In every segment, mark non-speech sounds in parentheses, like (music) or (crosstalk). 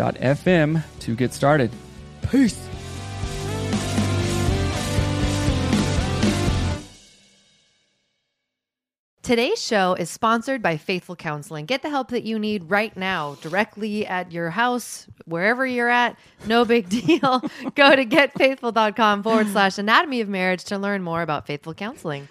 anchor.fm to get started. Peace. Today's show is sponsored by Faithful Counseling. Get the help that you need right now, directly at your house, wherever you're at. No big (laughs) deal. Go to getfaithful.com forward slash anatomy of marriage to learn more about Faithful Counseling.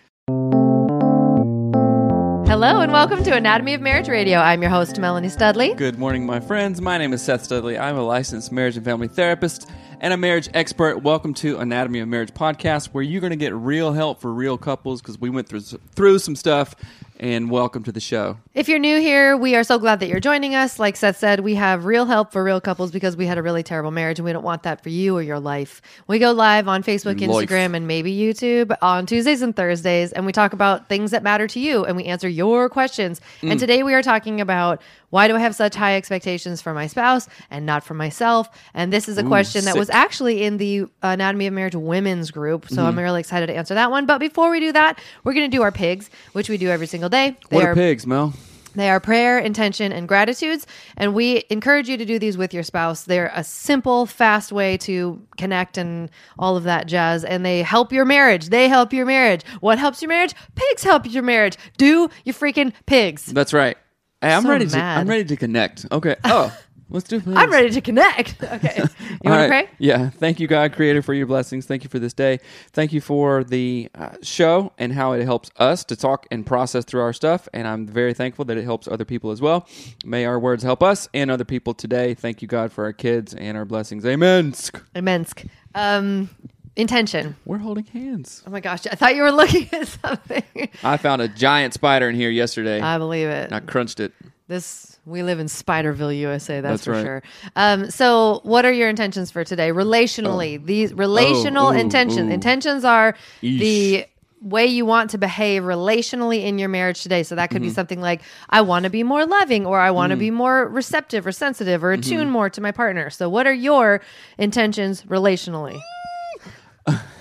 Hello and welcome to Anatomy of Marriage Radio. I'm your host, Melanie Studley. Good morning, my friends. My name is Seth Studley. I'm a licensed marriage and family therapist and a marriage expert. Welcome to Anatomy of Marriage podcast, where you're going to get real help for real couples because we went through through some stuff. And welcome to the show. If you're new here, we are so glad that you're joining us. Like Seth said, we have real help for real couples because we had a really terrible marriage and we don't want that for you or your life. We go live on Facebook, life. Instagram, and maybe YouTube on Tuesdays and Thursdays, and we talk about things that matter to you and we answer your questions. Mm. And today we are talking about why do I have such high expectations for my spouse and not for myself? And this is a question that sick. was actually in the Anatomy of Marriage women's group. So Mm-hmm. I'm really excited to answer that one. But before we do that, we're going to do our pigs, which we do every single day. They What are are pigs, Mel? they are prayer, intention, and gratitudes. And we encourage you to do these with your spouse. They're a simple, fast way to connect and all of that jazz. And they help your marriage. They help your marriage. What helps your marriage? Pigs help your marriage. Do your freaking pigs. That's right. Hey, I'm So ready to. mad. I'm ready to connect. Okay. (laughs) Oh, let's do. Pigs. I'm ready to connect. (laughs) Okay. (laughs) You All want to right. pray? Yeah. Thank you, God, Creator, for your blessings. Thank you for this day. Thank you for the uh, show and how it helps us to talk and process through our stuff. And I'm very thankful that it helps other people as well. May our words help us and other people today. Thank you, God, for our kids and our blessings. Amen. Imensk. Um, intention. We're holding hands. Oh my gosh. I thought you were looking (laughs) at something. I found a giant spider in here yesterday. I believe it. I crunched it. This we live in Spiderville, USA. That's, That's for right. sure. Um, so, what are your intentions for today? Relationally, these relational Oh, ooh, intentions. ooh. Intentions are Eesh. the way you want to behave relationally in your marriage today. So that could Mm-hmm. be something like I want to be more loving, or I want to be more receptive or sensitive, or Mm-hmm. attune more to my partner. So, what are your intentions relationally?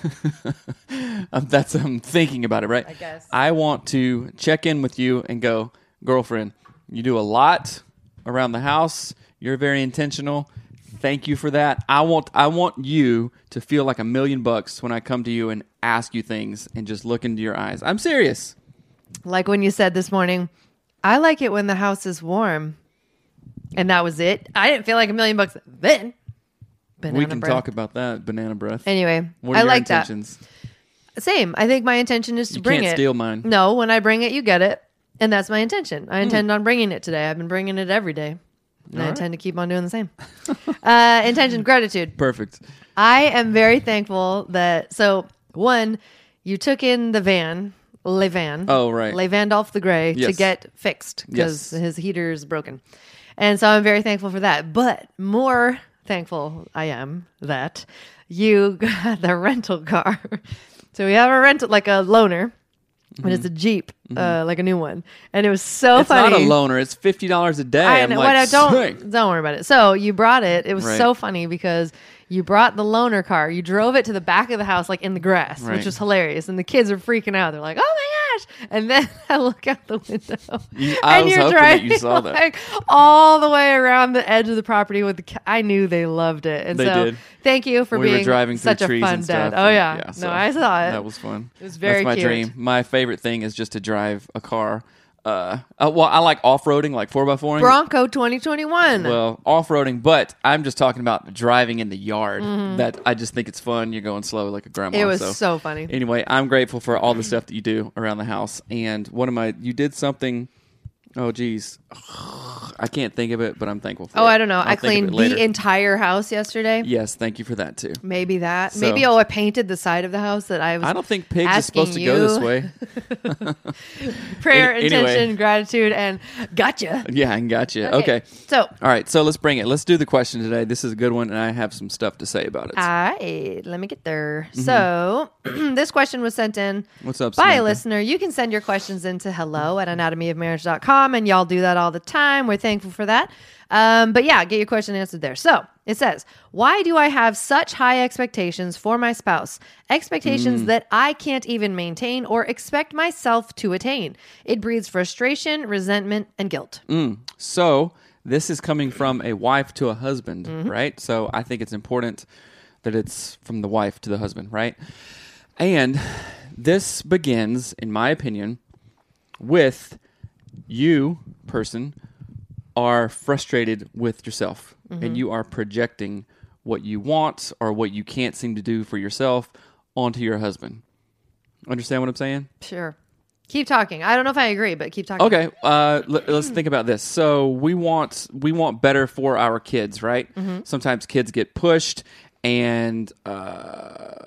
(laughs) Um, that's I'm thinking about it, right? I guess. I want to check in with you and go, girlfriend. You do a lot around the house. You're very intentional. Thank you for that. I want I want you to feel like a million bucks when I come to you and ask you things and just look into your eyes. I'm serious. Like when you said this morning, I like it when the house is warm, and that was it. I didn't feel like a million bucks then. Banana we can breath. talk about that banana breath. Anyway, what are I your like intentions? that. Same. I think my intention is to You bring can't it. steal mine. No, when I bring it, you get it, and that's my intention. Hmm. I intend on bringing it today. I've been bringing it every day. And I intend to keep on doing the same. (laughs) uh, intention, gratitude. Perfect. I am very thankful that. So, one, you took in the van, Le Van. Oh, right. Le Vandolph the Gray to Yes. get fixed because Yes. his heater is broken. And so I'm very thankful for that. But more thankful I am that you (laughs) got the rental car. so we have a rental, like a loaner. but it's a Jeep, uh, like a new one, and it was so funny. It's funny. not a loaner. It's fifty dollars a day. I I'm know, like, what, don't "Sick." don't worry about it. So you brought it. It was Right. so funny because you brought the loaner car. You drove it to the back of the house, like in the grass, Right. which was hilarious. And the kids are freaking out. They're like, "Oh my gosh!" And then (laughs) I look out the window, You- and you're driving you saw that. like all the way around the edge of the property with the. Ca- I knew they loved it, and They so did. thank you for we being were driving through such a fun dad. Oh and- yeah, so no, I saw it. That was fun. It was very That's my cute. dream. My favorite thing is just to drive a car. Uh, uh well, I like off roading, like four x four. Bronco 2021. Well, off roading, but I'm just talking about driving in the yard. That I just think it's fun. You're going slow like a grandma. Mm-hmm. it was so. so funny. Anyway, I'm grateful for all the stuff that you do around the house. And one of my, you did something. Oh, geez, I can't think of it, but I'm thankful for Oh, it. I don't know. I'll I think of cleaned later. the entire house yesterday. Yes, thank you for that too. Maybe that. So- Maybe oh, I painted the side of the house that I was. I don't think pigs are asking supposed to go this way. (laughs) prayer, Any- anyway. intention, gratitude, and gotcha. Yeah, I got you. Okay. So, All right, so let's bring it. Let's do the question today. This is a good one, and I have some stuff to say about it. I let me get there. Mm-hmm. So, (clears throat) this question was sent in What's up, by Samantha? a listener. You can send your questions into hello at anatomyofmarriage.com, and y'all do that all the time. We're thankful for that. Um, but yeah, get your question answered there. So it says, Why do I have such high expectations for my spouse? Expectations Mm. that I can't even maintain or expect myself to attain. It breeds frustration, resentment, and guilt. So this is coming from a wife to a husband, Mm-hmm. right? So I think it's important that it's from the wife to the husband, right? And this begins, in my opinion, with you, person, are frustrated with yourself Mm-hmm. and you are projecting what you want or what you can't seem to do for yourself onto your husband. Understand what I'm saying? Sure. Keep talking. I don't know if I agree, but keep talking. Okay, uh, let, us think about this. So we want we want better for our kids, right? Sometimes kids get pushed and uh,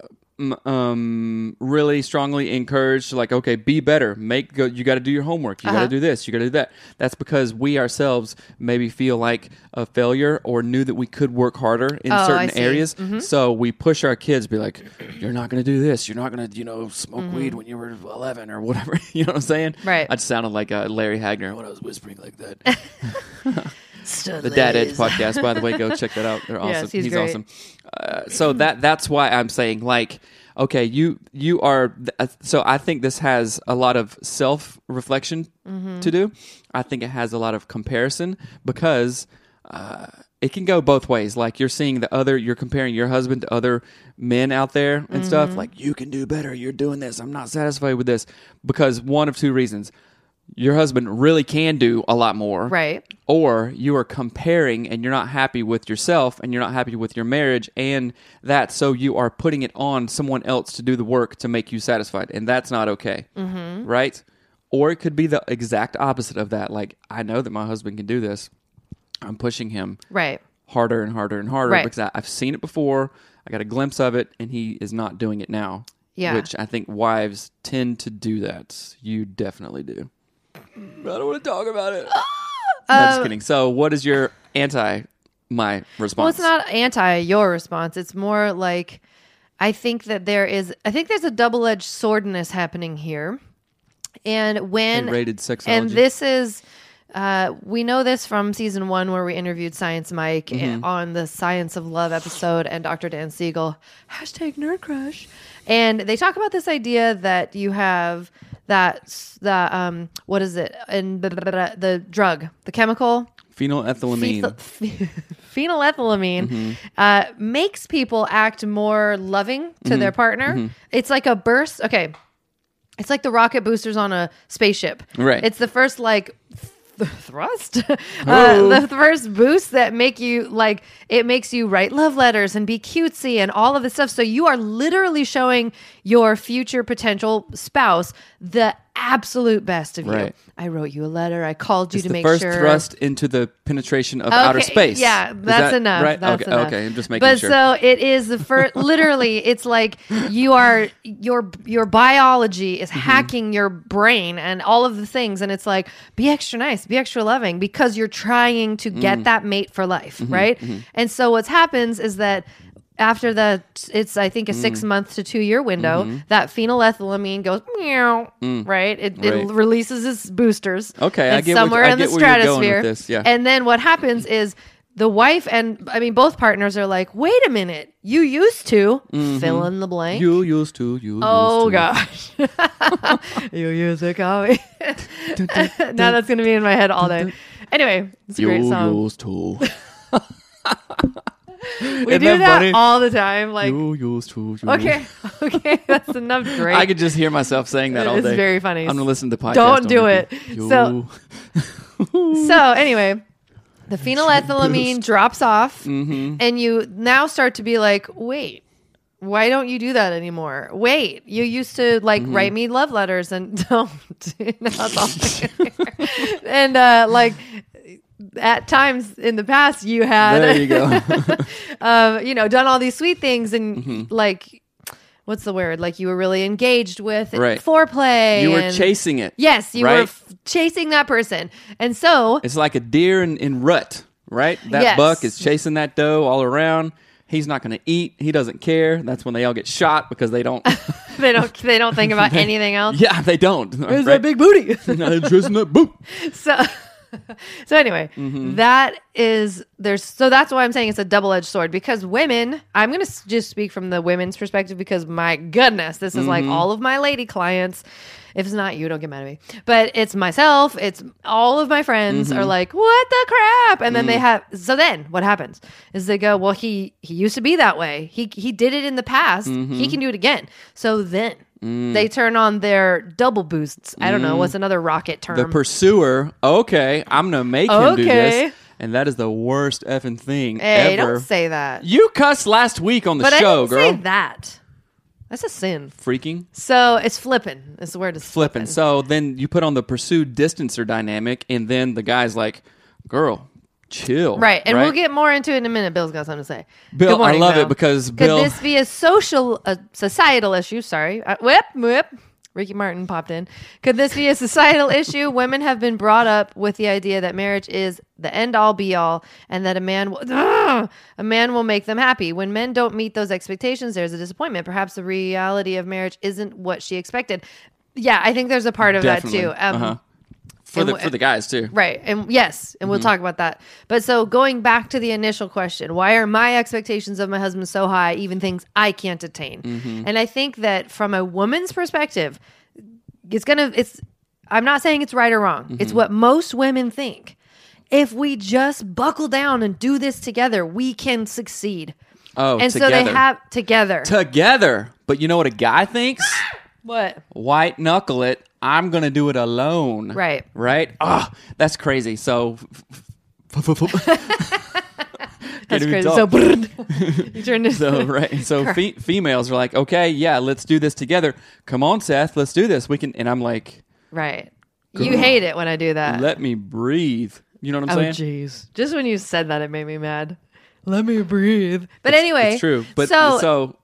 um, really strongly encouraged, like, okay, be better. Make go. You got to do your homework. You got Uh-huh. to do this. You got to do that. That's because we ourselves maybe feel like a failure or knew that we could work harder in Oh, certain areas. So we push our kids, be like, you're not going to do this. You're not going to, you know, smoke weed when you were 11 or whatever. (laughs) you know what I'm saying? Mm-hmm. Right. I just sounded like uh, Larry Hagner when I was whispering like that. (laughs) the Dad Edge podcast, by the way, go (laughs) check that out. They're awesome. Yes, he's great. awesome. Uh, so that that's why I'm saying like, okay, you you are. th- So I think this has a lot of self reflection Mm-hmm. to do. I think it has a lot of comparison because. Uh, it can go both ways. Like you're seeing the other, you're comparing your husband to other men out there and stuff. Mm-hmm. Like you can do better. You're doing this. I'm not satisfied with this because one of two reasons: your husband really can do a lot more, Right. or you are comparing and you're not happy with yourself and you're not happy with your marriage and that so you are putting it on someone else to do the work to make you satisfied and that's not okay mm-hmm. right or it could be the exact opposite of that like i know that my husband can do this i'm pushing him Right. harder and harder and harder Right. because I, i've seen it before i got a glimpse of it and he is not doing it now Yeah. which i think wives tend to do that you definitely do i don't want to talk about it (gasps) I'm just kidding. So, what is your anti my response? Well, it's not anti your response. It's more like I think that there is. I think there's a double edged swordness happening here, and when rated sexology. and this is. Uh, we know this from season one where we interviewed Science Mike Mm-hmm. on the Science of Love episode and Dr. Dan Siegel, hashtag nerd crush. And they talk about this idea that you have that, the, um, what is it? And the, the, drug, the chemical, phenylethylamine. Phe- (laughs) phenylethylamine Mm-hmm. uh, makes people act more loving to Mm-hmm. their partner. It's like a burst. Okay. It's like the rocket boosters on a spaceship. Right. It's the first like th- thrust, (laughs) uh, the first boost that make you like it makes you write love letters and be cutesy and all of this stuff. So you are literally showing your future potential spouse the absolute best of you. I wrote you a letter. I called you it's to the make first sure thrust into the penetration of outer space. Yeah, that's that enough. Right? That's okay. enough. Okay. I'm just making but sure. so it is the first. (laughs) literally, it's like you are your your biology Mm-hmm. is hacking your brain and all of the things, and it's like be extra nice, be extra loving because you're trying to Mm. get that mate for life, Mm-hmm, right? And so what happens is that after the it's I think a Mm. six month to two year window that phenylethylamine goes meow right it, it Mm-hmm. Releases its boosters Okay, I It's get what- somewhere I in the get where you're going with stratosphere this, yeah. and then what happens is the wife and I mean both partners are like wait a minute you used to fill in the blank Mm-hmm. You used to. You. Oh (laughs) used to. gosh. you use a coffee. now that's gonna be in my head all day. Anyway, it's a great song. used to. (laughs) We Isn't do that that all the time. Like you used to. You. okay, (laughs) okay, that's enough Drake. (laughs) I could just hear myself saying that all It's day. very funny. I'm gonna listen to the podcast. Don't do it. You- So- (laughs) so anyway, the phenylethylamine drops off, Mm-hmm. and you now start to be like, wait. Why don't you do that anymore? Wait, you used to like Mm-hmm. write me love letters and don't. That's all I can hear. and uh, like at times in the past, you had there you go. um, (laughs) you know, done all these sweet things and Mm-hmm. like, what's the word? Like you were really engaged with Right. foreplay. you were and- chasing it. Yes, you were f- chasing that person, and so It's like a deer in, in rut, right? That Yes. buck is chasing that doe all around. He's not going to eat. He doesn't care. That's when they all get shot because they don't. (laughs) they don't they don't think about (laughs) anything else. yeah, they don't. There's right? that big booty. That boop. so (laughs) so anyway Mm-hmm. that is there's so that's why i'm saying it's a double-edged sword because women i'm going to just speak from the women's perspective because my goodness this is like Mm-hmm. all of my lady clients if it's not you don't get mad at me but it's myself it's all of my friends Mm-hmm. are like what the crap and then Mm. they have so then what happens is they go well he he used to be that way he he did it in the past Mm-hmm. he can do it again so then Mm. they turn on their double boosts. I don't know what's another rocket term. The pursuer. Okay, I'm to make him do Okay. this. And that is the worst effing thing Hey, ever. don't say that. you cussed last week on the But I show, didn't girl. say that. That's a sin. Freaking. So it's flipping. Is the word is flipping. flipping. So then you put on the pursued distancer dynamic, and then the guy's like, "Girl, chill." right, and we'll get more into it in a minute. Bill's got something to say. Bill, morning, I love Bill. it because Could this be a social, a societal issue? Sorry, uh, whip, whip. Ricky Martin popped in. Could this be a societal (laughs) issue? Women have been brought up with the idea that marriage is the end all be all, and that a man will, a man will make them happy. When men don't meet those expectations, there's a disappointment. Perhaps the reality of marriage isn't what she expected. Yeah, I think there's a part of Definitely. that too. Um, Uh-huh. For and the for the guys too. Right. And yes, and Mm-hmm. we'll talk about that. But so going back to the initial question, why are my expectations of my husband so high, even things I can't attain? Mm-hmm. And I think that from a woman's perspective, it's going to, it's, I'm not saying it's right or wrong. It's Mm-hmm. what most women think. If we just buckle down and do this together, we can succeed. Oh, and so they have together. together. But you know what a guy thinks? (gasps) what? White knuckle it. I'm gonna do it alone. Right. Right. Ah, that's crazy. So. (laughs) That's crazy. So, (laughs) you turned into So right, so (laughs) fe- females are like, okay, yeah, let's do this together. Come on, Seth, let's do this. We can, and I'm like, right. You hate it when I do that. let me breathe. You know what I'm Oh, saying? jeez. Just when you said that, it made me mad. Let me breathe. But anyway, It's true, but so, so,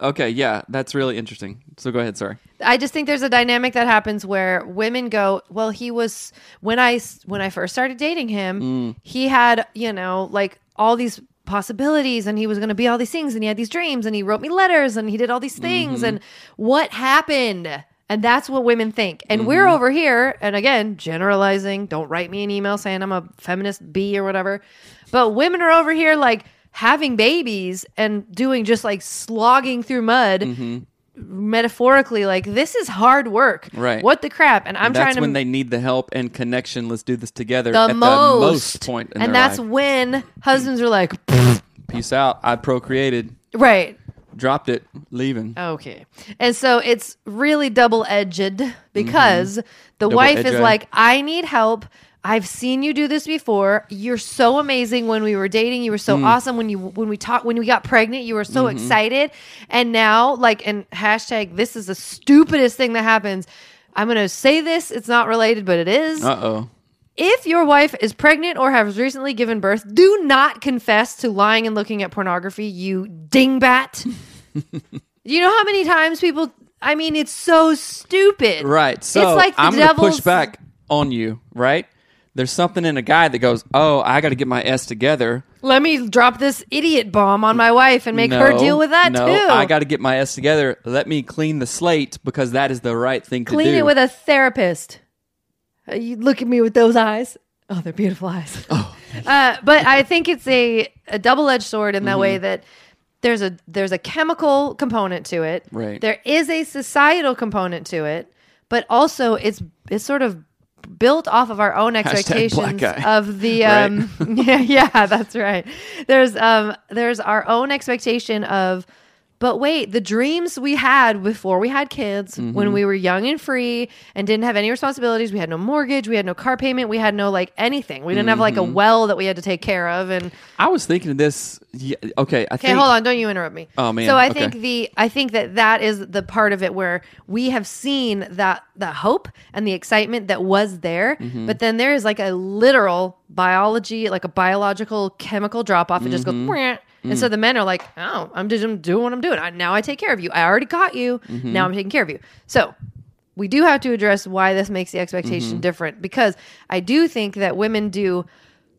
okay, yeah, that's really interesting. So go ahead. Sorry. I just think there's a dynamic that happens where women go, well, he was when I when I first started dating him, Mm. he had you know like all these possibilities and he was going to be all these things and he had these dreams and he wrote me letters and he did all these things Mm-hmm. and what happened and that's what women think and we're Mm-hmm. over here and again generalizing don't write me an email saying i'm a feminist b or whatever but women are over here like having babies and doing just like slogging through mud Mm-hmm. metaphorically like this is hard work Right. what the crap and i'm that's trying to That's when they need the help and connection. Let's do this together the at most, the most point in and that's life. when husbands are like (laughs) Peace out. I procreated, right dropped it, leaving. Okay. And so it's really double edged because the Mm-hmm. Double wife is like, I need help. I've seen you do this before. You're so amazing when we were dating. You were Mm. so awesome when you when we talked when we got pregnant. You were so Mm-hmm. excited. And now, like, and hashtag this is the stupidest thing that happens. I'm gonna say this, it's not related, but it is. Uh oh. If your wife is pregnant or has recently given birth, do not confess to lying and looking at pornography, you dingbat. (laughs) you know how many times people I mean it's so stupid. Right. So it's like the I'm going to push back on you, right? There's something in a guy that goes, "Oh, I got to get my S together. Let me drop this idiot bomb on my wife and make her deal with that no, too. I got to get my S together. Let me clean the slate because that is the right thing to do. Clean it with a therapist. Uh, you look at me with those eyes. Oh, they're beautiful eyes. Oh. (laughs) uh, but I think it's a, a double edged sword in that Mm-hmm. way that there's a there's a chemical component to it. Right. There is a societal component to it, but also it's it's sort of built off of our own expectations of the (laughs) Right. um (laughs) yeah yeah that's right there's um there's our own expectation of but wait the dreams we had before we had kids Mm-hmm. when we were young and free and didn't have any responsibilities we had no mortgage we had no car payment we had no like anything we didn't have like a Mm-hmm. well that we had to take care of and I was thinking of this. Yeah, okay, I Okay, think. hold on. Don't you interrupt me. Oh, man. So I Okay. think the I think that that is the part of it where we have seen that the hope and the excitement that was there, Mm-hmm. but then there is like a literal biology, like a biological chemical drop off. It just Mm-hmm. And so the men are like, "Oh, I'm just doing what I'm doing. I, now I take care of you. I already caught you. Mm-hmm. Now I'm taking care of you." So we do have to address why this makes the Mm-hmm. expectation different because I do think that women do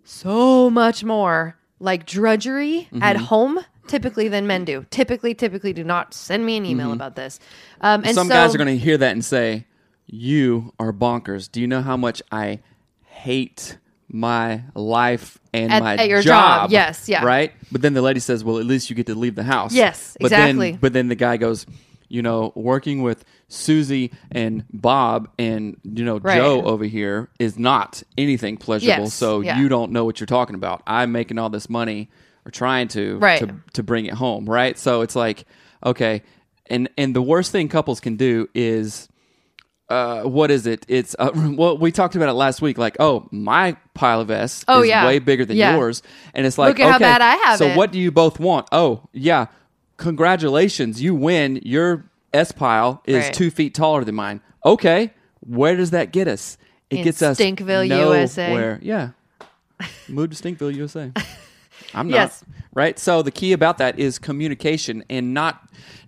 so much more like drudgery at Mm-hmm. home typically than men do. Typically, typically do not send me an email about this. Um, and Mm-hmm. Some so, guys are going to hear that and say, "You are bonkers." Do you know how much I hate my life and At- my at your job. Yes, yeah. right. But then the lady says, "Well, at least you get to leave the house." Yes, but exactly. Then, but then the guy goes, "You know, working with Susie and Bob and you know Right. Joe over here is not anything pleasurable. Yes, so yeah. you don't know what you're talking about. I'm making all this money or trying to Right. to to bring it home, right? So it's like, okay, and and the worst thing couples can do is uh, what is it? It's uh, (laughs) well, we talked about it last week. Like, oh, my pile of S Oh, is yeah. way bigger than Yeah. yours, and it's like, Look at how bad I have so it. what do you both want? Oh, yeah, congratulations, you win. Your S pile is Right. two feet taller than mine. Okay, where does that get us? It In gets us Stinkville, USA. nowhere. Yeah, move to Stinkville, USA. (laughs) I'm not Yes. right. So the key about that is communication and not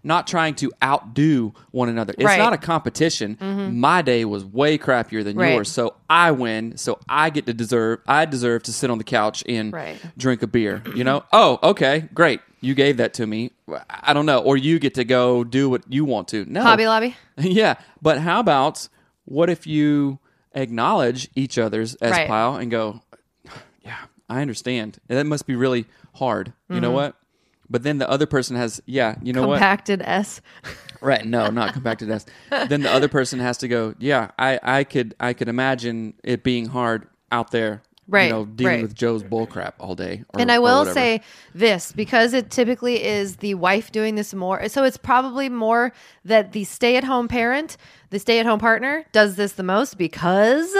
not trying to outdo one another. It's Right. Mm-hmm. not a competition. My day was way crappier than Right. yours, so I win. So I get to deserve. I deserve to sit on the couch and Right. drink a beer. You know? (clears throat) oh, okay, great. You gave that to me. I don't know. Or you get to go do what you want to. No, Hobby Lobby. (laughs) yeah, but how about what if you acknowledge each other's S Right. pile and go, I understand. That must be really hard. You Mm-hmm. know what? But then the other person has, yeah, you know what? Compacted S. Right? No, not compacted S. then the other person has to go, yeah, I, I could, I could imagine it being hard out there. Right, You know, dealing right. with Joe's bullcrap all day. or- And I will say this because it typically is the wife doing this more. So it's probably more that the stay at home parent, the stay at home partner does this the most because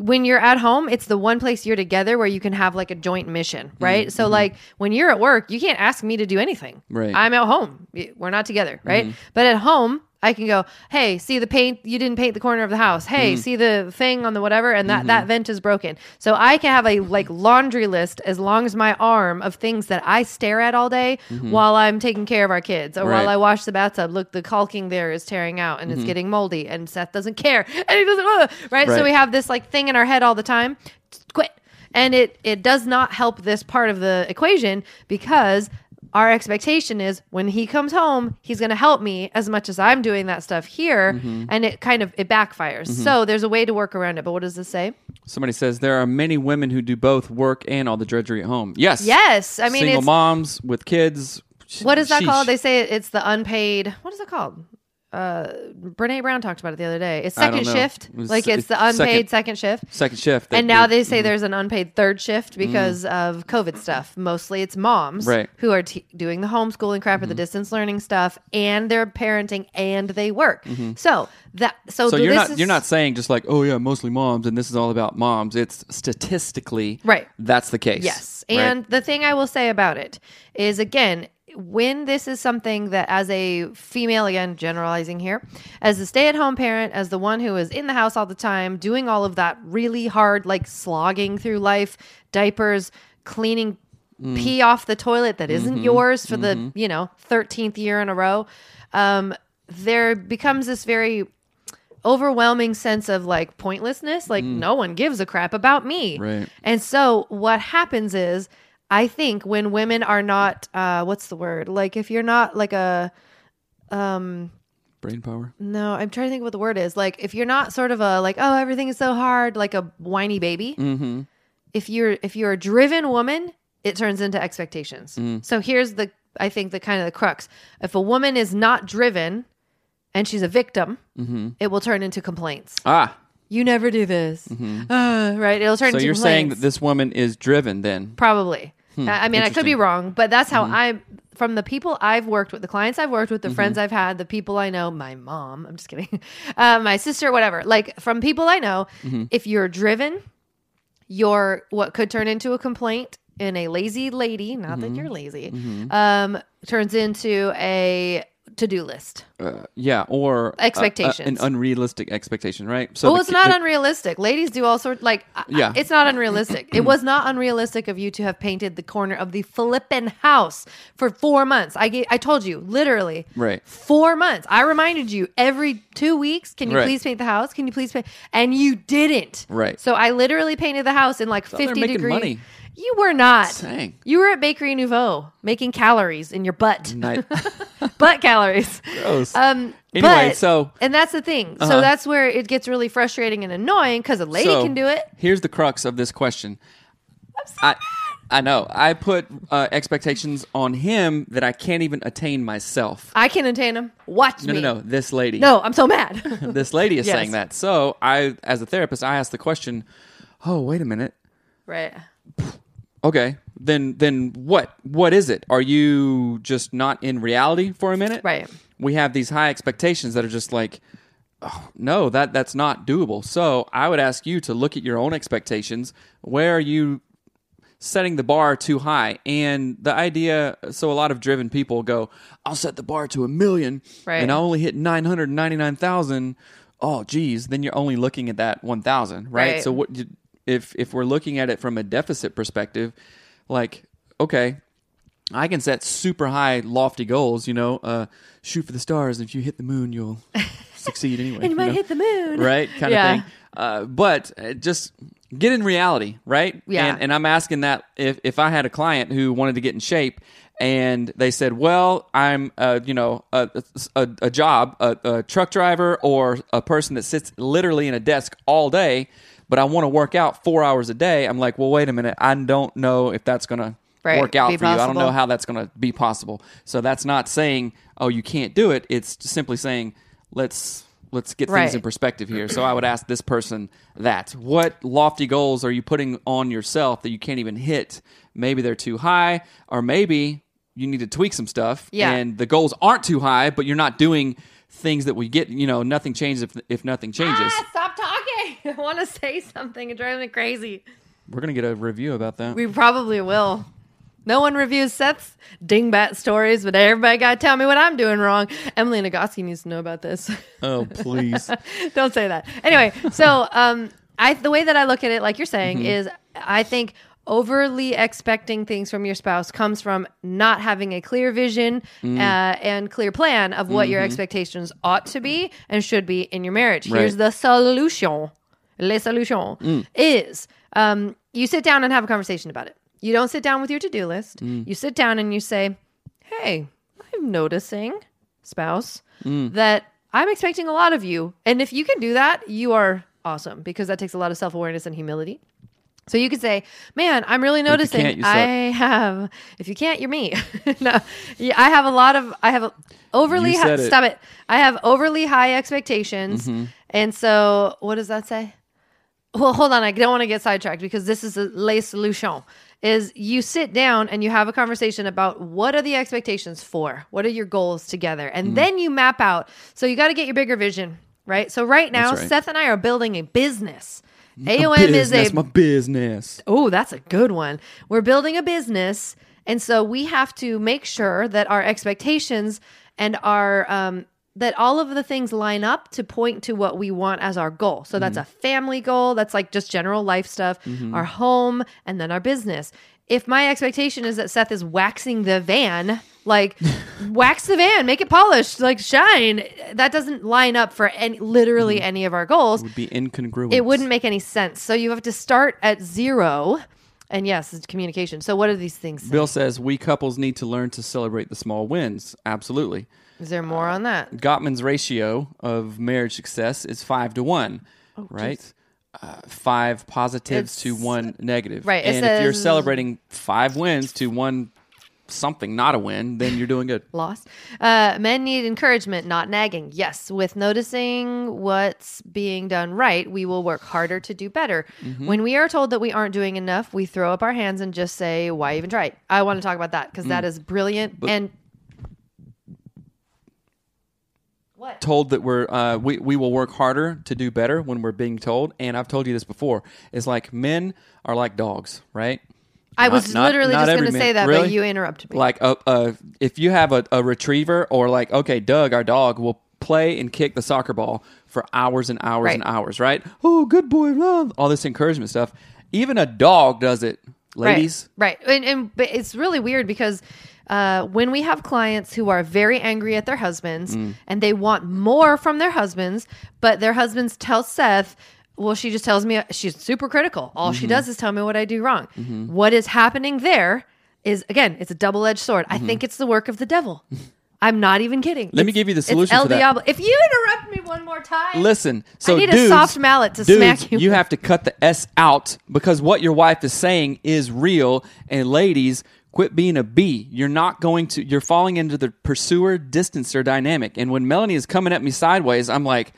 when you're at home, it's the one place you're together where you can have like a joint mission, mm-hmm. right? So, mm-hmm. like when you're at work, you can't ask me to do anything. Right. I'm at home. We're not together, right? Mm-hmm. But at home, I can go, hey, see the paint? You didn't paint the corner of the house. Hey, mm. see the thing on the whatever, and that that mm-hmm. vent is broken. So I can have a like laundry list as long as my arm of things that I stare at all day mm-hmm. while I'm taking care of our kids, or Right. while I wash the bathtub. Look, the caulking there is tearing out and it's mm-hmm. getting moldy, and Seth doesn't care, (laughs) and he doesn't, uh, right? So we have this like thing in our head all the time. Quit. And it it does not help this part of the equation because our expectation is when he comes home, he's going to help me as much as I'm doing that stuff here, Mm-hmm. and it kind of it backfires. So there's a way to work around it. But what does this say? Somebody says there are many women who do both work and all the drudgery at home. Yes. Yes, I mean single moms with kids. what is that Sheesh. called? They say it's the unpaid. What is it called? Uh, Brene Brown talked about it the other day. It's I don't second know. shift, like it's the unpaid second- second shift. second shift. And now they say there's an unpaid third shift because of COVID stuff. Mostly it's moms Mm-hmm. Right. Mm-hmm. who are t- doing the homeschooling crap or the distance learning stuff, and they're parenting and they work. So that so, So th- you're this not is- you're not saying just like oh yeah mostly moms and this is all about moms. It's statistically Right. That's the case. Yes. Right? And the thing I will say about it is again, when this is something that as a female, again, generalizing here, as a stay at home parent, as the one who is in the house all the time, doing all of that really hard, like slogging through life, diapers, cleaning mm. pee off the toilet that isn't mm-hmm. yours for the, mm-hmm. you know, 13th year in a row, um, there becomes this very overwhelming sense of like pointlessness like no one gives a crap about me Right. and so what happens is I think when women are not, uh, what's the word? Like if you're not like a, um, Brain power. no, I'm trying to think what the word is. Like if you're not sort of a like, oh, everything is so hard, like a whiny baby. Mm-hmm. If you're if you're a driven woman, it turns into expectations. Mm. So here's the I think the kind of the crux. If a woman is not driven and she's a victim, Mm-hmm. it will turn into complaints. Ah, You never do this, Uh, right? It'll turn so into you're saying that this woman is driven then? Probably. I I mean, I could be Mm-hmm. wrong, but that's how I, from the people I've worked with, the clients I've worked with, Mm-hmm. the friends I've had, the people I know, my mom, I'm just kidding, (laughs) uh, my sister, whatever. Like from people I know, Mm-hmm. if you're driven, you're what could turn into a complaint in a lazy lady, not Mm-hmm. that you're lazy, um, turns into a to do list. Uh, yeah, or a- a- an unrealistic expectation, right? So well, the it's not the- unrealistic. Ladies do all sorts. Like, Yeah. it's not unrealistic. it was not unrealistic of you to have painted the corner of the flippin' house for four months. I gave, I told you literally, Right. Four months. I reminded you every two weeks. Can you Right. please paint the house? Can you please paint? And you didn't. Right. So I literally painted the house in like fifty degrees. money. You were not. Dang. You were at Bakery Nouveau making calories in your butt. Night. (laughs) butt calories. Gross. Um, Anyway, but- so- and that's the thing. So Uh-huh. that's where it gets really frustrating and annoying because a lady So, can do it. Here's the crux of this question. I I know. I put uh, expectations on him that I can't even attain myself. I can attain them. Watch No, me. no, no. No. This lady. No, I'm so mad. (laughs) (laughs) This lady is Yes. saying that. So I, as a therapist, I ask the question. Oh, wait a minute. right. Okay, then then what? What is it? Are you just not in reality for a minute? Right. We have these high expectations that are just like, oh, no, that that's not doable. So I would ask you to look at your own expectations. Where are you setting the bar too high? And the idea, so a lot of driven people go, I'll set the bar to a million, Right. and I only hit nine hundred ninety nine thousand. Oh, geez, then you're only looking at that one thousand, right? Right. So what? If if we're looking at it from a deficit perspective, like okay, I can set super high, lofty goals. You know, uh, shoot for the stars. And if you hit the moon, you'll (laughs) succeed anyway. And you might know? hit the moon. right? Kind Yeah. of thing. Uh, but uh, just get in reality, right? Yeah. And, and I'm asking that if if I had a client who wanted to get in shape. And they said, "Well, I'm, uh, you know, a, a, a job, a, a truck driver, or a person that sits literally in a desk all day, but I want to work out four hours a day." I'm like, "Well, wait a minute. I don't know if that's going to Right. work out Be for you. I don't know how that's going to be possible. So that's not saying, oh, you can't do it. It's simply saying, let's let's get Right. things in perspective here. So I would ask this person that: what lofty goals are you putting on yourself that you can't even hit? Maybe they're too high, or maybe you need to tweak some stuff. Yeah. And the goals aren't too high, but you're not doing things that we get. You know, nothing changes if if nothing changes. Ah, stop talking. (laughs) I want to say something. It drives me crazy. We're gonna get a review about that. We probably will. No one reviews Seth's dingbat stories, but everybody got to tell me what I'm doing wrong. Emily Nagoski needs to know about this. oh, (laughs) please. Don't say that. Anyway, so um, I the way that I look at it, like you're saying, Mm-hmm. is I think overly expecting things from your spouse comes from not having a clear vision Mm. uh, and clear plan of what your expectations ought to be and should be in your marriage. Mm-hmm. Right. Here's the solution. Le solution Mm. is um, you sit down and have a conversation about it. You don't sit down with your to do list. Mm. You sit down and you say, "Hey, I'm noticing, spouse, Mm. that I'm expecting a lot of you. And if you can do that, you are awesome because that takes a lot of self awareness and humility. So you could say, "Man, I'm really noticing. I have. If you can't, you're me. (laughs) no, yeah, I have a lot of. I have a, overly. Hi- it. stop it. I have overly high expectations, Mm-hmm. and so what does that say? Well, hold on. I don't want to get sidetracked because this is a le solution. Is you sit down and you have a conversation about what are the expectations for? What are your goals together? And Mm. then you map out. So you got to get your bigger vision, right? So right now, right. Seth and I are building a business. AOM is a Business, my business. Oh, that's a good one. We're building a business. And so we have to make sure that our expectations and our, um, that all of the things line up to point to what we want as our goal. So that's a family goal. That's like just general life stuff, our home, and then our business. If my expectation is that Seth is waxing the van, like (laughs) wax the van, make it polished, like shine, that doesn't line up for any, literally any of our goals It Would be incongruent. it wouldn't make any sense. So you have to start at zero And yes, it's communication. So what are these things? say? Bill says we couples need to learn to celebrate the small wins. Absolutely. Is there more on that? Gottman's ratio of marriage success is five to one, right? Uh, five positives to Oh, one negative. right, And if you're celebrating five wins to one something, not a win, then you're doing good. (laughs) Loss. Uh, men need encouragement, not nagging. Yes, with noticing what's being done right, we will work harder to do better. Mm-hmm. When we are told that we aren't doing enough, we throw up our hands and just say, "Why even try?" I want to talk about that because that Mm. is brilliant and. What? told that we're uh, we we will work harder to do better when we're being told. And I've told you this before. It's like men are like dogs, right? I Not- was not- literally not just going to say that, Really? but you interrupted me. Like uh, uh, if you have a, a retriever or like okay, Doug, our dog will play and kick the soccer ball for hours and hours Right. and hours, right? Oh, good boy, love all this encouragement stuff. Even a dog does it, ladies. Right. right. And, and but it's really weird because uh, when we have clients who are very angry at their husbands Mm. and they want more from their husbands, but their husbands tell Seth, well, she just tells me she's super critical. All Mm-hmm. she does is tell me what I do wrong. What is happening there is, again, it's a double edged sword. I think it's the work of the devil. (laughs) I'm not even kidding. Mm-hmm. Let me give you the it's solution El. Diablo. If you interrupt me one more time, Listen, so you need a soft mallet to dudes, smack you You have to cut the S out because what your wife is saying is real. And ladies, quit being a B. You're not going to. You're falling into the pursuer distancer dynamic. And when Melanie is coming at me sideways, I'm like,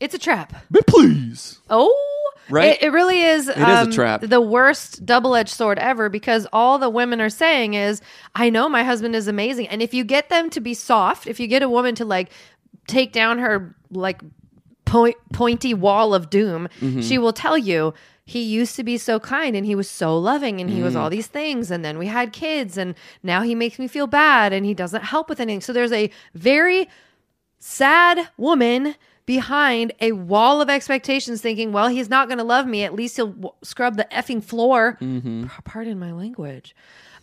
it's a trap. but please. Oh, Right? It, it really is. It is a trap. The worst double-edged sword ever because all the women are saying is, "I know my husband is amazing," and if you get them to be soft, if you get a woman to like take down her like point, pointy wall of doom, Mm-hmm. she will tell you. He used to be so kind and he was so loving and he Mm. was all these things. And then we had kids and now he makes me feel bad and he doesn't help with anything. So there's a very sad woman behind a wall of expectations thinking, well, he's not going to love me. At least he'll w- scrub the effing floor. Mm-hmm. Pardon my language.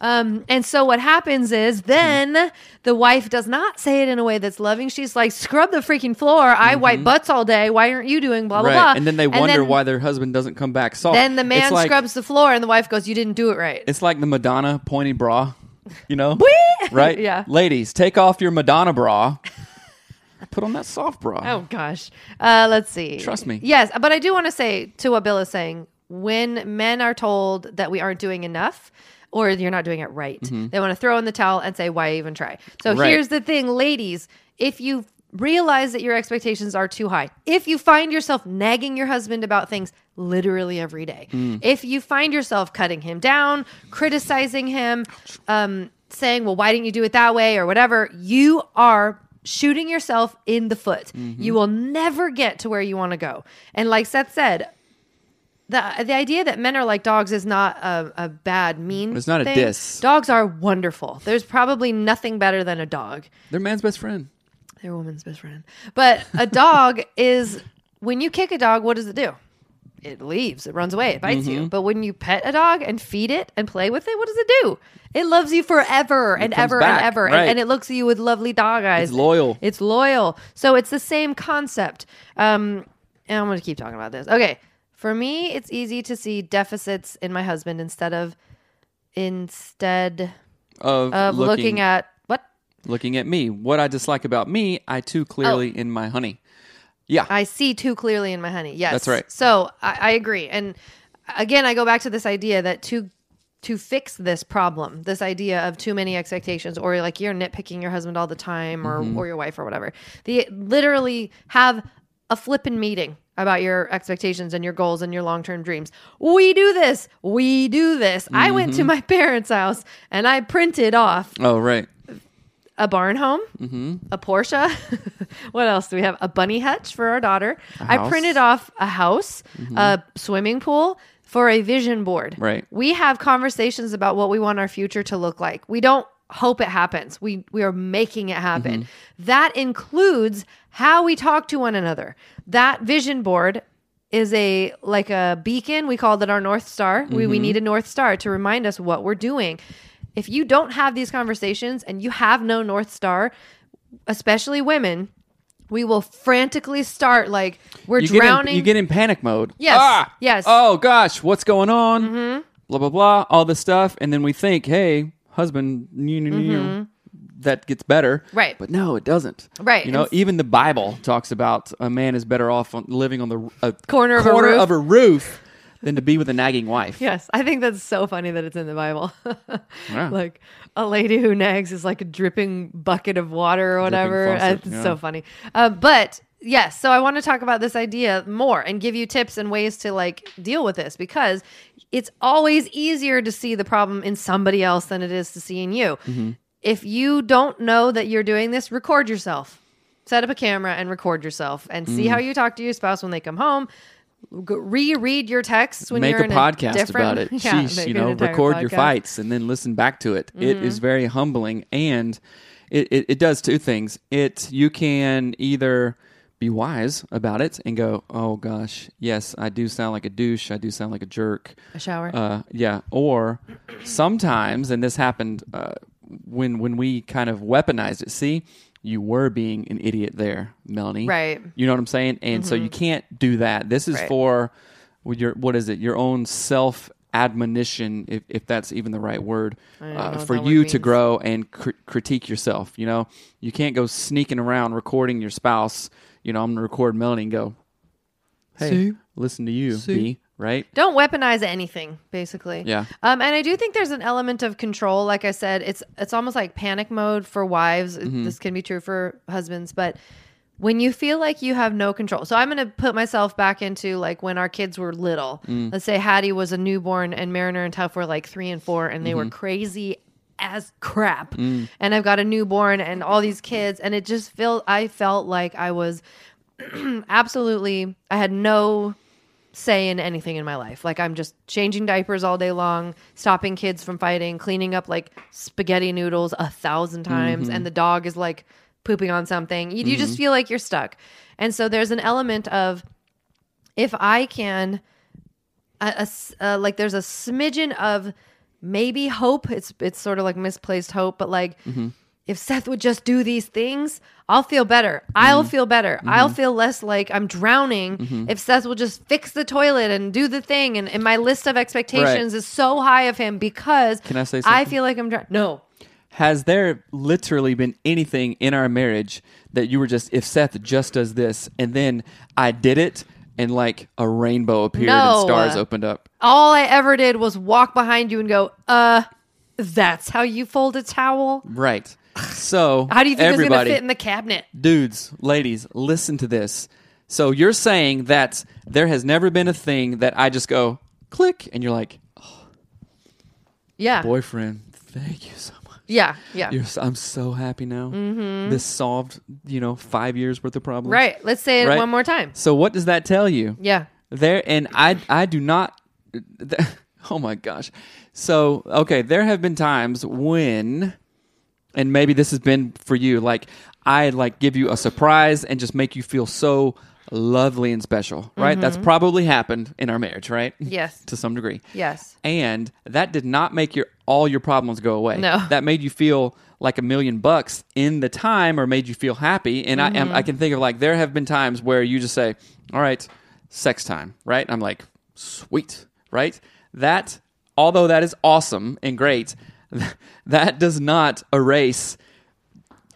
Um, and so what happens is then the wife does not say it in a way that's loving. She's like, scrub the freaking floor. I wipe butts all day. Why aren't you doing blah, blah, Mm-hmm. right. blah? And then they wonder then- why their husband doesn't come back soft. Then the man like- scrubs the floor and the wife goes, you didn't do it right. It's like the Madonna pointy bra, you know? (laughs) right? (laughs) Yeah. Ladies, take off your Madonna bra. (laughs) Put on that soft bra. Oh gosh. Uh, let's see. Trust me. Yes, but I do want to say to what Bill is saying. When men are told that we aren't doing enough, or you're not doing it right, they want to throw in the towel and say, "Why even try?" So Mm-hmm. Right. here's the thing, ladies: if you realize that your expectations are too high, if you find yourself nagging your husband about things literally every day, Mm. if you find yourself cutting him down, criticizing him, um, saying, "Well, why didn't you do it that way?" or whatever, you are shooting yourself in the foot. Mm-hmm. You will never get to where you want to go. And like Seth said, the the idea that men are like dogs is not a, a bad mean. It's not a diss. Dogs are wonderful. There's probably nothing better than a dog. They're man's best friend. They're woman's best friend. But a dog (laughs) is when you kick a dog, what does it do? It leaves. It runs away. It bites Mm-hmm. you. But when you pet a dog and feed it and play with it, what does it do? It loves you forever and ever back, and ever. right. And, and it looks at you with lovely dog eyes. It's loyal. It's loyal. So it's the same concept. Um, and I'm going to keep talking about this. Okay. For me, it's easy to see deficits in my husband instead of instead Of, of looking, at what looking at me. What I dislike about me, I too clearly Oh. in my honey. Yeah. I see too clearly in my honey. Yes, That's right. So I, I agree, and again, I go back to this idea that to to fix this problem, this idea of too many expectations, or like you're nitpicking your husband all the time, or Mm-hmm. or your wife, or whatever. The literally have a flippin' meeting about your expectations and your goals and your long term dreams. We do this. We do this. I went Mm-hmm. to my (laughs) parents' house and I printed off oh, right. A barn home, Mm-hmm. a Porsche. (laughs) what else do we have? A bunny hutch for our daughter. I. Mm-hmm. printed off a house, a swimming pool for a vision board. Right. We have conversations about what we want our future to look like. We don't hope it happens. We we are making it happen. Mm-hmm. That includes how we talk to one another. That vision board is a like a beacon. We called it our north star. We Mm-hmm. we need a north star to remind us what we're doing. If you don't have these conversations and you have no north star, especially women, we will frantically start like we're you drowning. Get in, you get in panic mode. Yes, Ah! yes. Oh gosh, what's going on? Mm-hmm. Blah blah blah. All this stuff, and then we think, hey, husband, you, you, you, that gets better. Mm-hmm. Right. But no, it doesn't. Right, You know, and- even the Bible talks about a man is better off on, living on the a Corner of a corner roof. of a roof than to be with a nagging wife. Yes, I think that's so funny that it's in the Bible. (laughs) Yeah. Like a lady who nags is like a dripping bucket of water or whatever. faucet, it's yeah. so funny. Uh, but yes, so I want to talk about this idea more and give you tips and ways to like deal with this because it's always easier to see the problem in somebody else than it is to see in you. Mm-hmm. If you don't know that you're doing this, record yourself. Set up a camera and record yourself and Mm. see how you talk to your spouse when they come home. Reread your texts when make you're a in podcast different, about it. (laughs) Yeah, Sheesh, you know, record your fights and then listen back to it. It Mm-hmm. is very humbling, and it, it it does two things. It you can either be wise about it and go, oh gosh, yes, I do sound like a douche. I do sound like a jerk. A shower. Uh, yeah. Or sometimes, and this happened uh, when when we kind of weaponized it. See, you were being an idiot there, Melanie. Right. You know what I'm saying? And so you can't do that. This is Right. for your what is it? Your own self admonition, if, if that's even the right word, uh, for you to grow and cr- critique yourself. You know, you can't go sneaking around recording your spouse. You know, I'm gonna record Melanie and go, hey, See? listen to you, B. Right? Don't weaponize anything, basically. Yeah. Um, and I do think there's an element of control. Like I said, it's it's almost like panic mode for wives. Mm-hmm. This can be true for husbands, but when you feel like you have no control. So I'm going to put myself back into like when our kids were little. Mm. Let's say Hattie was a newborn and Mariner and Tuff were like three and four, and they Mm-hmm. were crazy as crap. Mm. And I've got a newborn and all these kids, and it just felt I felt like I was (clears throat) absolutely I had no say in anything in my life. Like I'm just changing diapers all day long, stopping kids from fighting, cleaning up like spaghetti noodles a thousand times, and mm-hmm. the dog is like pooping on something. You, you just mm-hmm. feel like you're stuck. And so there's an element of if I can, a, a uh, like there's a smidgen of maybe hope. It's it's sort of like misplaced hope, but like mm-hmm. If Seth would just do these things, I'll feel better. I'll mm-hmm. feel better. I'll mm-hmm. feel less like I'm drowning. Mm-hmm. If Seth will just fix the toilet and do the thing, and, and my list of expectations is so high of him because Can I say I feel like I'm drowning. No. Has there literally been anything in our marriage that you were just, if Seth just does this, and then I did it, and like a rainbow appeared No. and stars opened up? All I ever did was walk behind you and go, uh, that's how you fold a towel? Right. So, How do you think it's going everybody, to fit in the cabinet? dudes, ladies, listen to this. So you're saying that there has never been a thing that I just go click, and you're like, oh, (gasps) Yeah. boyfriend, thank you so much. Yeah. Yeah. You're, I'm so happy now. Mm-hmm. This solved, you know, five years worth of problems. Right. Let's say it Right? one more time. So what does that tell you? Yeah. There and I I do not (laughs) Oh my gosh. So, okay, there have been times when and maybe this has been for you like I like give you a surprise and just make you feel so lovely and special, right? That's probably happened in our marriage, right? Yes. (laughs) to some degree. Yes. And that did not make your all your problems go away. No. That made you feel like a million bucks in the time or made you feel happy. And I Mm-hmm. I can think of like there have been times where you just say, All right, sex time, right? And I'm like, sweet, right? That although that is awesome and great, (laughs) that does not erase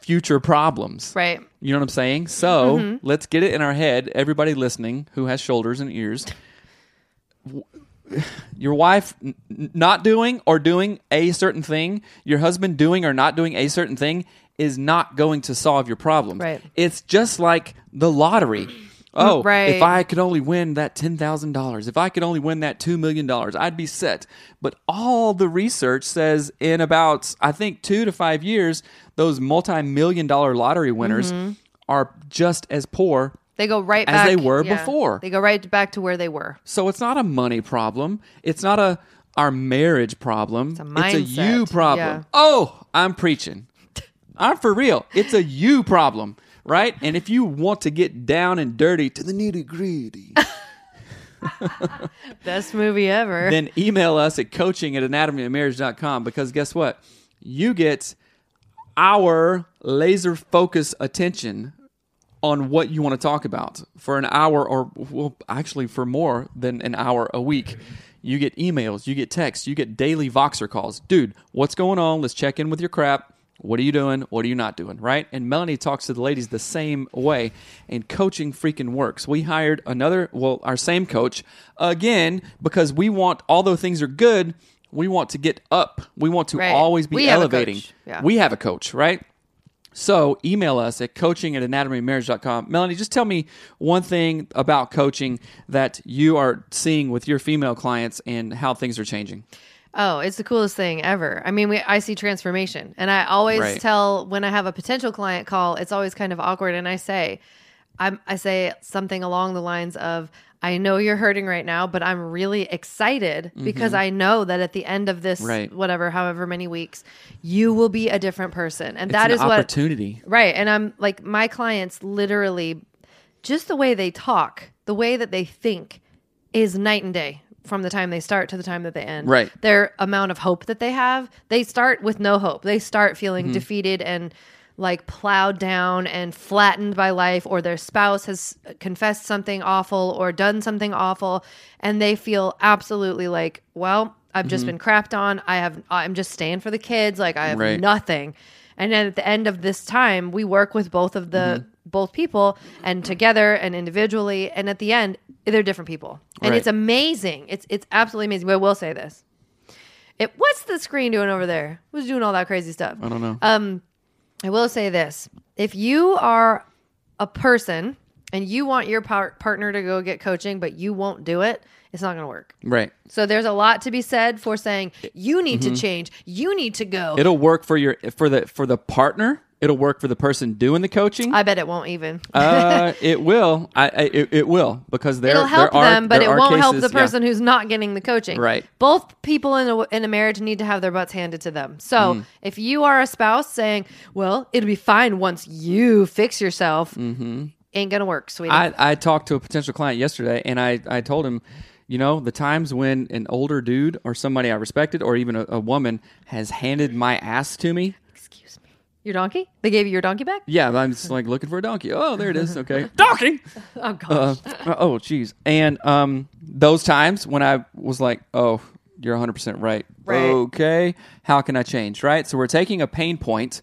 future problems. Right. You know what I'm saying? So Mm-hmm. let's get it in our head. Everybody listening who has shoulders and ears. (sighs) Your wife n- not doing or doing a certain thing, your husband doing or not doing a certain thing is not going to solve your problem. Right. It's just like the lottery. Oh, Right. if I could only win that $10,000, if I could only win that $2 million, I'd be set. But all the research says in about, I think, two to five years, those multi million dollar lottery winners mm-hmm. are just as poor. They go right As back they were before. They go right back to where they were. So it's not a money problem. It's not a our marriage problem. a It's a you problem. Yeah. Oh, I'm preaching. I'm for real. It's a you problem, right? And if you want to get down and dirty to the nitty gritty, (laughs) Best movie ever. then email us at coaching at anatomyofmarriage.com because guess what? You get our laser focus attention on what you want to talk about for an hour or well actually for more than an hour a week you get emails you get texts you get daily voxer calls dude what's going on let's check in with your crap what are you doing what are you not doing right and melanie talks to the ladies the same way and coaching freaking works we hired another well our same coach again because we want although things are good we want to get up we want to Right. always be We elevating coach. Yeah. we have a coach right so email us at coaching at anatomymarriage.com. Melanie, just tell me one thing about coaching that you are seeing with your female clients and how things are changing. Oh, it's the coolest thing ever. I mean, we, I see transformation. And I always Right. tell when I have a potential client call, it's always kind of awkward. And I say, I'm, I say something along the lines of, I know you're hurting right now, but I'm really excited because I know that at the end of this, Mm-hmm. Right. whatever, however many weeks, you will be a different person. And It's that an is what opportunity. Right. And I'm like, my clients literally, just the way they talk, the way that they think is night and day from the time they start to the time that they end. Right. Their amount of hope that they have, they start with no hope. They start feeling Mm-hmm. defeated and like plowed down and flattened by life, or their spouse has confessed something awful or done something awful. And they feel absolutely like, well, I've just been crapped on. I have, I'm just staying for the kids. Like I have Right. nothing. And then at the end of this time, we work with both of the both people and together and individually. And at the end, they're different people, and Right. it's amazing. It's it's absolutely amazing. But I will say this: it what's the screen doing over there? Who's doing all that crazy stuff? I don't know. Um, I will say this: if you are a person and you want your par- partner to go get coaching, but you won't do it, it's not going to work. right. So there's a lot to be said for saying you need Mm-hmm. to change, you need to go. It'll work for your for the for the partner. It'll work for the person doing the coaching. I bet it won't even. uh, (laughs) it will. I, I it, it will because there It'll help there are, them, but it won't help cases- the yeah. person who's not getting the coaching. Right. Both people in a, in a marriage need to have their butts handed to them. So Mm. if you are a spouse saying, "Well, it'll be fine once you fix yourself," ain't gonna work, sweetie. Mm-hmm. I, I talked to a potential client yesterday and I, I told him, you know, the times when an older dude or somebody I respected or even a, a woman has handed my ass to me. Excuse me. Your donkey? They gave you your donkey back? Yeah, I'm just like looking for a donkey. Oh, there it is. (laughs) Okay. donkey! (laughs) Oh gosh. Uh, oh, jeez. And um, those times when I was like, oh, you're 100% right. Right. Okay. How can I change? Right. So we're taking a pain point,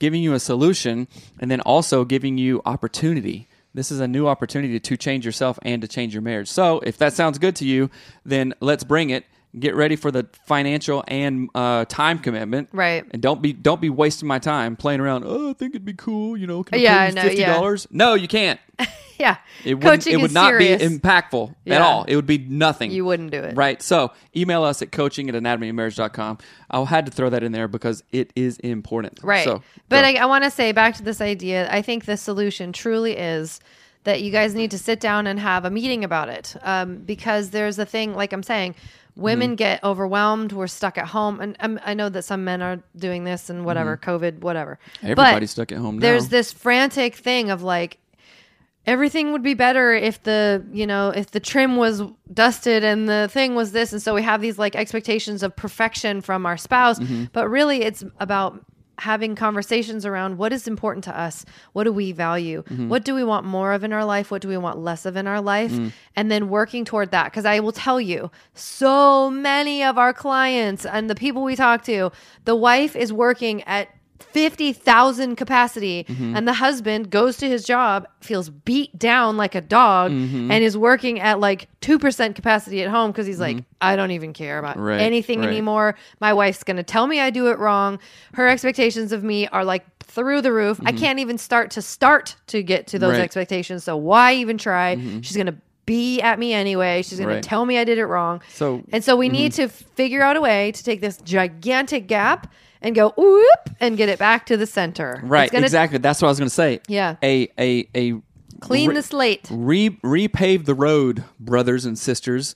giving you a solution, and then also giving you opportunity. This is a new opportunity to change yourself and to change your marriage. So if that sounds good to you, then let's bring it. Get ready for the financial and uh, time commitment, Right. And don't be don't be wasting my time playing around. Oh, I think it'd be cool, you know. Can I Yeah, pay I you know, fifty yeah. dollars? No, you can't. (laughs) yeah. It would it would not serious. be impactful at all. It would be nothing. you wouldn't do it. Right. So email us at coaching at anatomymarriage.com. I had to throw that in there because it is important. Right. So, but. I, I want to say back to this idea. I think the solution truly is that you guys need to sit down and have a meeting about it. Um, because there's a thing, like I'm saying, women Mm-hmm. get overwhelmed. We're stuck at home. And um, I know that some men are doing this and whatever, COVID, whatever. Mm-hmm. Everybody's But stuck at home now. There's this frantic thing of like, everything would be better if the you know if the trim was dusted and the thing was this and so we have these like expectations of perfection from our spouse Mm-hmm. but really it's about having conversations around what is important to us what do we value Mm-hmm. what do we want more of in our life what do we want less of in our life Mm. and then working toward that because i will tell you so many of our clients and the people we talk to the wife is working at 50,000 capacity Mm-hmm. and the husband goes to his job feels beat down like a dog Mm-hmm. and is working at like 2% capacity at home because he's like I don't even care about Mm-hmm. Right, anything right. anymore my wife's going to tell me I do it wrong her expectations of me are like through the roof I can't even start to start to get to those Mm-hmm. Right. expectations so why even try she's going to be at me anyway she's going Right. to tell me I did it wrong So- and so we need to figure out a way to take this gigantic gap and go whoop and get it back to the center. right. Gonna exactly. That's what I was going to say. Yeah. A a a Clean re- the slate. Re repave the road, brothers and sisters,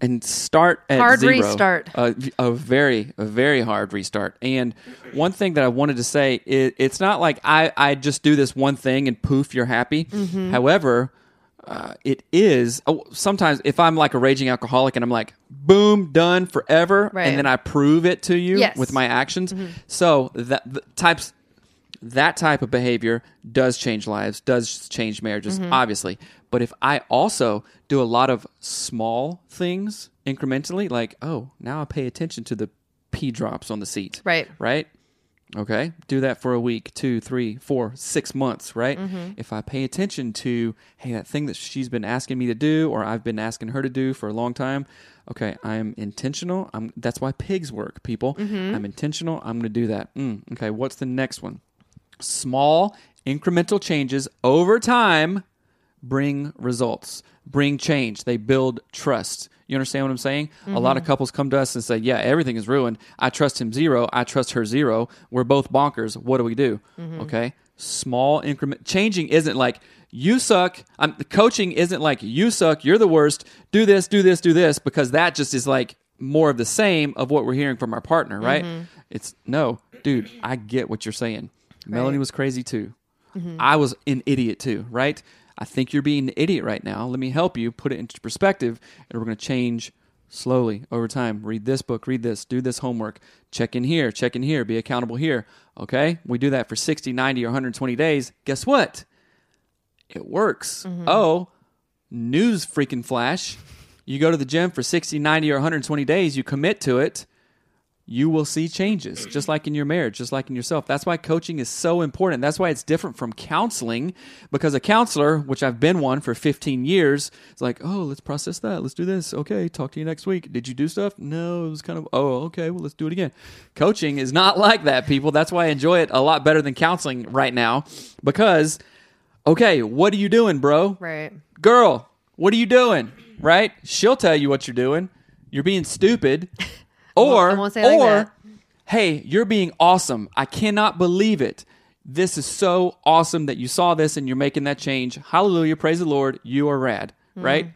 and start at Hard zero. restart. A, a very a very hard restart. And one thing that I wanted to say is it's not like I I just do this one thing and poof you're happy. Mm-hmm. However. Uh, it is oh, sometimes if I'm like a raging alcoholic and I'm like, boom, done forever, Right. and then I prove it to you Yes. Mm-hmm. with my actions. So that the types that type of behavior does change lives, does change marriages, Mm-hmm. obviously. But if I also do a lot of small things incrementally, like, oh, now I pay attention to the pee drops on the seat. Right. Right? Okay. Do that for a week, two, three, four, six months, right? Mm-hmm. If I pay attention to, hey, that thing that she's been asking me to do or I've been asking her to do for a long time, okay, I'm intentional. I'm that's why pigs work, people. Mm-hmm. I'm intentional. I'm going to do that. Mm, okay, what's the next one? Small incremental changes over time bring results, bring change. They build trust. You understand what I'm saying? A lot of mm-hmm. couples come to us and say, "Yeah, everything is ruined. I trust him zero. I trust her zero. We're both bonkers. What do we do?" Mm-hmm. Okay, small increment. Changing isn't like you suck. I'm coaching isn't like you suck. You're the worst. Do this. Do this. Do this. Because that just is like more of the same of what we're hearing from our partner, right? Mm-hmm. It's no, dude. I get what you're saying. Melanie was crazy too. I was an idiot too, right? I think you're being an idiot right now. Let me help you put it into perspective, and we're going to change slowly over time. Read this book, read this, do this homework, check in here, check in here, be accountable here. Okay? We do that for 60, 90, or 120 days. Guess what? It works. Mm-hmm. Oh, news freaking flash. You go to the gym for 60, 90, or 120 days, you commit to it you will see changes just like in your marriage just like in yourself that's why coaching is so important that's why it's different from counseling because a counselor which i've been one for 15 years is like oh let's process that let's do this okay talk to you next week did you do stuff no it was kind of oh okay well let's do it again coaching is not (laughs) like that people that's why i enjoy it a lot better than counseling right now because okay what are you doing bro Right. girl, what are you doing? Right? She'll tell you what you're doing. You're being stupid. Or, I won't say like or, that. hey, you're being awesome. I cannot believe it. This is so awesome that you saw this and you're making that change. Hallelujah. Praise the Lord. You are rad. Mm-hmm. Right?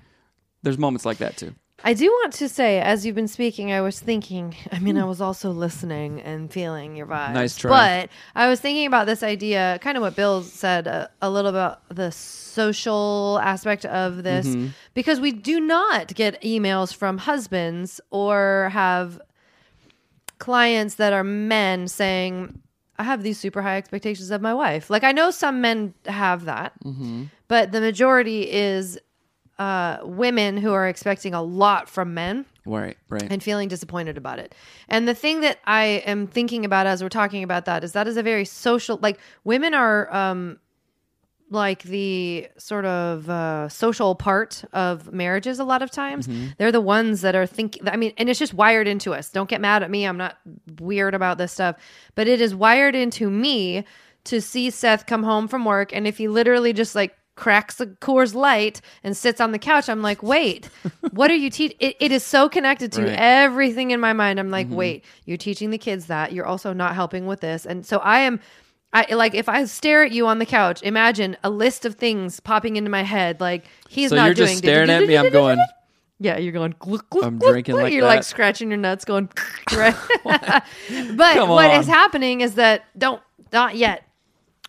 There's moments like that too. I do want to say, as you've been speaking, I was thinking. (laughs) I mean, I was also listening and feeling your vibe. Nice try. But I was thinking about this idea, kind of what Bill said uh, a little about the social aspect of this, Mm-hmm. because we do not get emails from husbands or have clients that are men saying, I have these super high expectations of my wife. Like, I know some men have that, Mm-hmm. but the majority is uh, women who are expecting a lot from men Right, right. and feeling disappointed about it. And the thing that I am thinking about as we're talking about that is that is a very social like women are um like the sort of uh, social part of marriages a lot of times. They're the ones that are thinking I mean and it's just wired into us. Don't get mad at me. I'm not weird about this stuff, but it is wired into me to see Seth come home from work and if he literally just like cracks a Coors Light and sits on the couch, I'm like, wait, what are you teaching? It, it is so connected to Right. everything in my mind. I'm like, mm-hmm. wait, you're teaching the kids that. You're also not helping with this. And so I am. I like if I stare at you on the couch, imagine a list of things popping into my head. Like he's so not you're doing. just staring at me. I'm going, Yeah, you're going. Gluck, gluck, I'm gluck, drinking gluck. like You're like scratching your nuts, going (laughs) right. (laughs) (laughs) but what is happening is that don't not yet.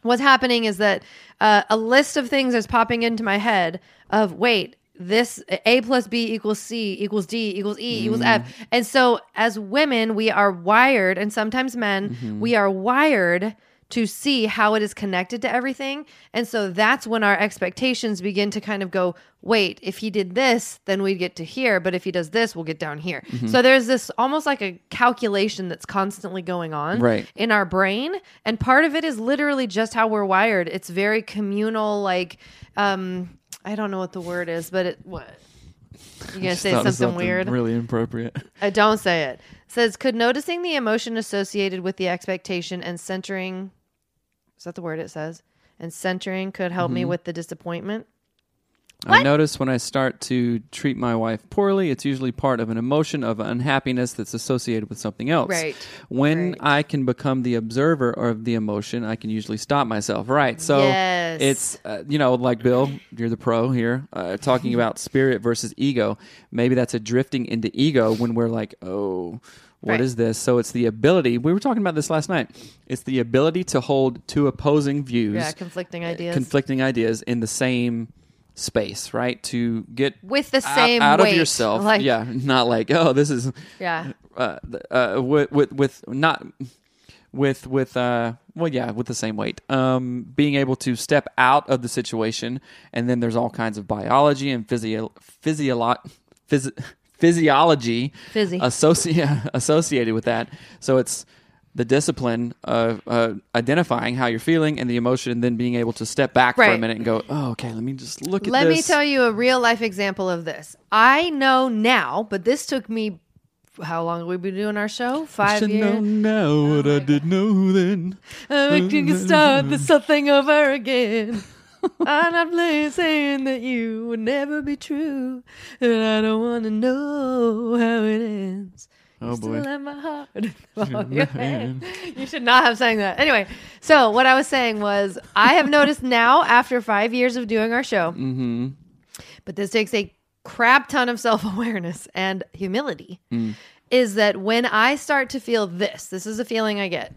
What's happening is that uh, a list of things is popping into my head of wait this a plus b equals c equals d equals e equals Mm. f and so as women we are wired and sometimes men Mm-hmm. we are wired to see how it is connected to everything and so that's when our expectations begin to kind of go wait if he did this then we'd get to here but if he does this we'll get down here Mm-hmm. so there's this almost like a calculation that's constantly going on Right. in our brain and part of it is literally just how we're wired it's very communal like um i don't know what the word is but it what you gonna say of something, weird Really inappropriate. I don't say it. Says, could noticing the emotion associated with the expectation and centering, is that the word it says? And centering could help Mm-hmm. me with the disappointment. I notice when I start to treat my wife poorly, it's usually part of an emotion of unhappiness that's associated with something else. Right. When Right. I can become the observer of the emotion, I can usually stop myself. Right. So Yes. it's, uh, you know, like Bill, you're the pro here, uh, talking (laughs) about spirit versus ego. Maybe that's a drifting into ego when we're like, oh, what is Right. this? So it's the ability, we were talking about this last night. It's the ability to hold two opposing views Yeah, conflicting ideas. conflicting ideas in the same space, right? To get With the same out, weight, of yourself. like- yeah, not like oh, this is yeah. uh, uh, with, with with not with with uh well yeah with the same weight um being able to step out of the situation and then there's all kinds of biology and physio physiolo- phys- physiology associ- (laughs) associated with that so it's the discipline of uh, identifying how you're feeling and the emotion and then being able to step back for a Right. minute and go oh okay let me just look at Let this me tell you a real life example of this. I know now, but this took me. How long have we been doing our show? Five Should years. know now what I did know then. Uh, we can start this whole thing over again. I'm not playing saying that you would never be true, and I don't want to know how it ends. Oh, Still boy. have my heart in the palm of your hand. You should not have sang that. Anyway, so what I was saying was, I have noticed now after five years of doing our show, Mm-hmm. but this takes a crap ton of self awareness and humility, Mm. is that when I start to feel this, this is a feeling I get.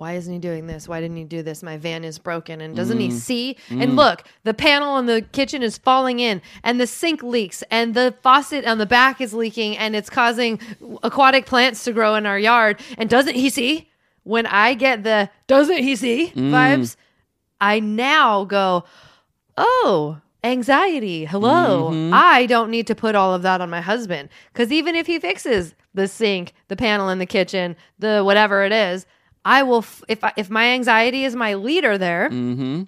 Why isn't he doing this? Why didn't he do this? My van is broken. And doesn't Mm. he see? And look, the panel in the kitchen is falling in, and the sink leaks, and the faucet on the back is leaking, and it's causing aquatic plants to grow in our yard. And doesn't he see? When I get the doesn't he see Mm. vibes, I now go, oh, anxiety. Hello. Mm-hmm. I don't need to put all of that on my husband. Because even if he fixes the sink, the panel in the kitchen, the whatever it is, I will, f- if, I, if my anxiety is my leader there, Mm-hmm.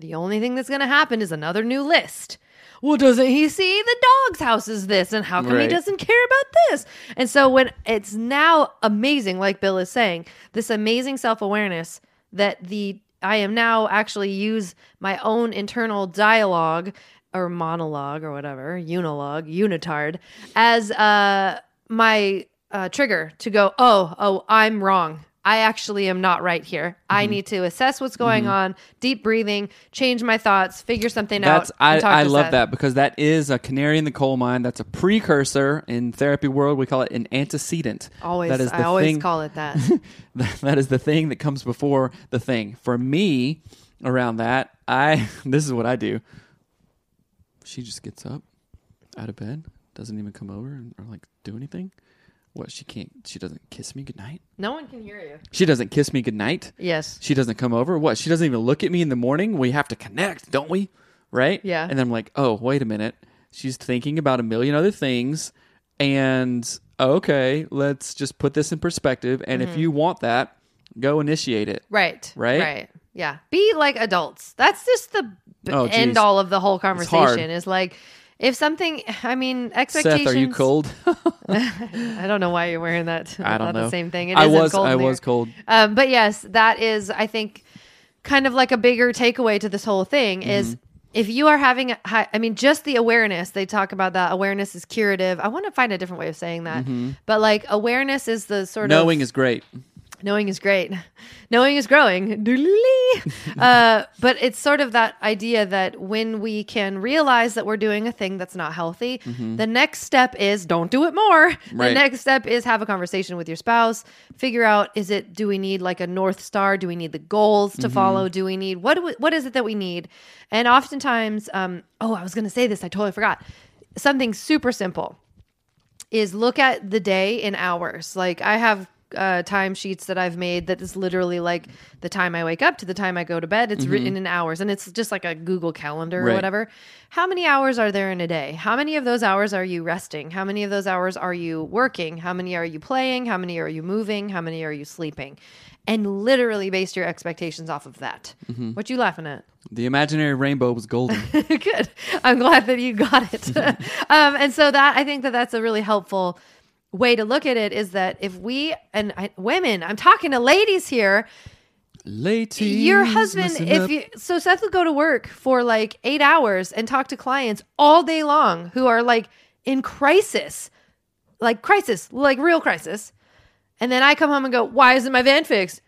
the only thing that's going to happen is another new list. Well, doesn't he see the dog's house is this? And how come he doesn't care about this? And so when it's now amazing, like Bill is saying, this amazing self awareness that the I am now actually use my own internal dialogue or monologue or whatever, unilogue, unitard, as uh, my uh, trigger to go, oh, oh, I'm wrong. I actually am not right here. Mm-hmm. I need to assess what's going on, deep breathing, change my thoughts, figure something That's out. I, I love Seth. that because that is a canary in the coal mine. That's a precursor in therapy world. We call it an antecedent. Always, that is I always thing, call it that. (laughs) that that is the thing that comes before the thing. For me, around that, I (laughs) this is what I do. She just gets up out of bed, doesn't even come over and, or like do anything. What she can't, she doesn't kiss me goodnight. no one can hear you. She doesn't kiss me goodnight. Yes. She doesn't come over. What? She doesn't even look at me in the morning. We have to connect, don't we? Right? Yeah. And then I'm like, oh, wait a minute. She's thinking about a million other things. And okay, let's just put this in perspective. And Mm-hmm. if you want that, go initiate it. Right. Right? Right. Yeah. Be like adults. That's just the b- Oh, end geez. all of the whole hard. conversation is like if something I mean expectations Seth, are you cold? (laughs) I don't know why you're wearing that. I don't Not know. the same thing. It I was cold I was cold. Um, but yes, that is, I think, kind of like a bigger takeaway to this whole thing Mm-hmm. is if you are having, a high, I mean, just the awareness, they talk about that awareness is curative. I want to find a different way of saying that. But like awareness is the sort Mm-hmm. Knowing is great. Knowing is great. Knowing is growing. (laughs) Uh, but it's sort of that idea that when we can realize that we're doing a thing that's not healthy, the next step is don't do it more. The Mm-hmm. Next step is have a conversation with your spouse. Figure out is it do we need like a north star? Do we need the goals Mm-hmm. to follow? Do we need what do we, what is it that we need? And oftentimes, um, oh, I was going to say this. I totally forgot. Something super simple is look at the day in hours. Like I have uh, time sheets that I've made that is literally like the time I wake up to the time I go to bed. It's written in hours and it's just like a Google calendar or Right. whatever. How many hours are there in a day? How many of those hours are you resting? How many of those hours are you working? How many are you playing? How many are you moving? How many are you sleeping? And literally base your expectations off of that. What you laughing at? The imaginary rainbow was golden. (laughs) Good. I'm glad that you got it. (laughs) um, and so that I think that that's a really helpful way to look at it is that if we and I, women, I'm talking to ladies here. Ladies, Your husband, if up. you so Seth would go to work for like eight hours and talk to clients all day long who are like in crisis, like crisis, like real crisis. And then I come home and go, why isn't my van fixed?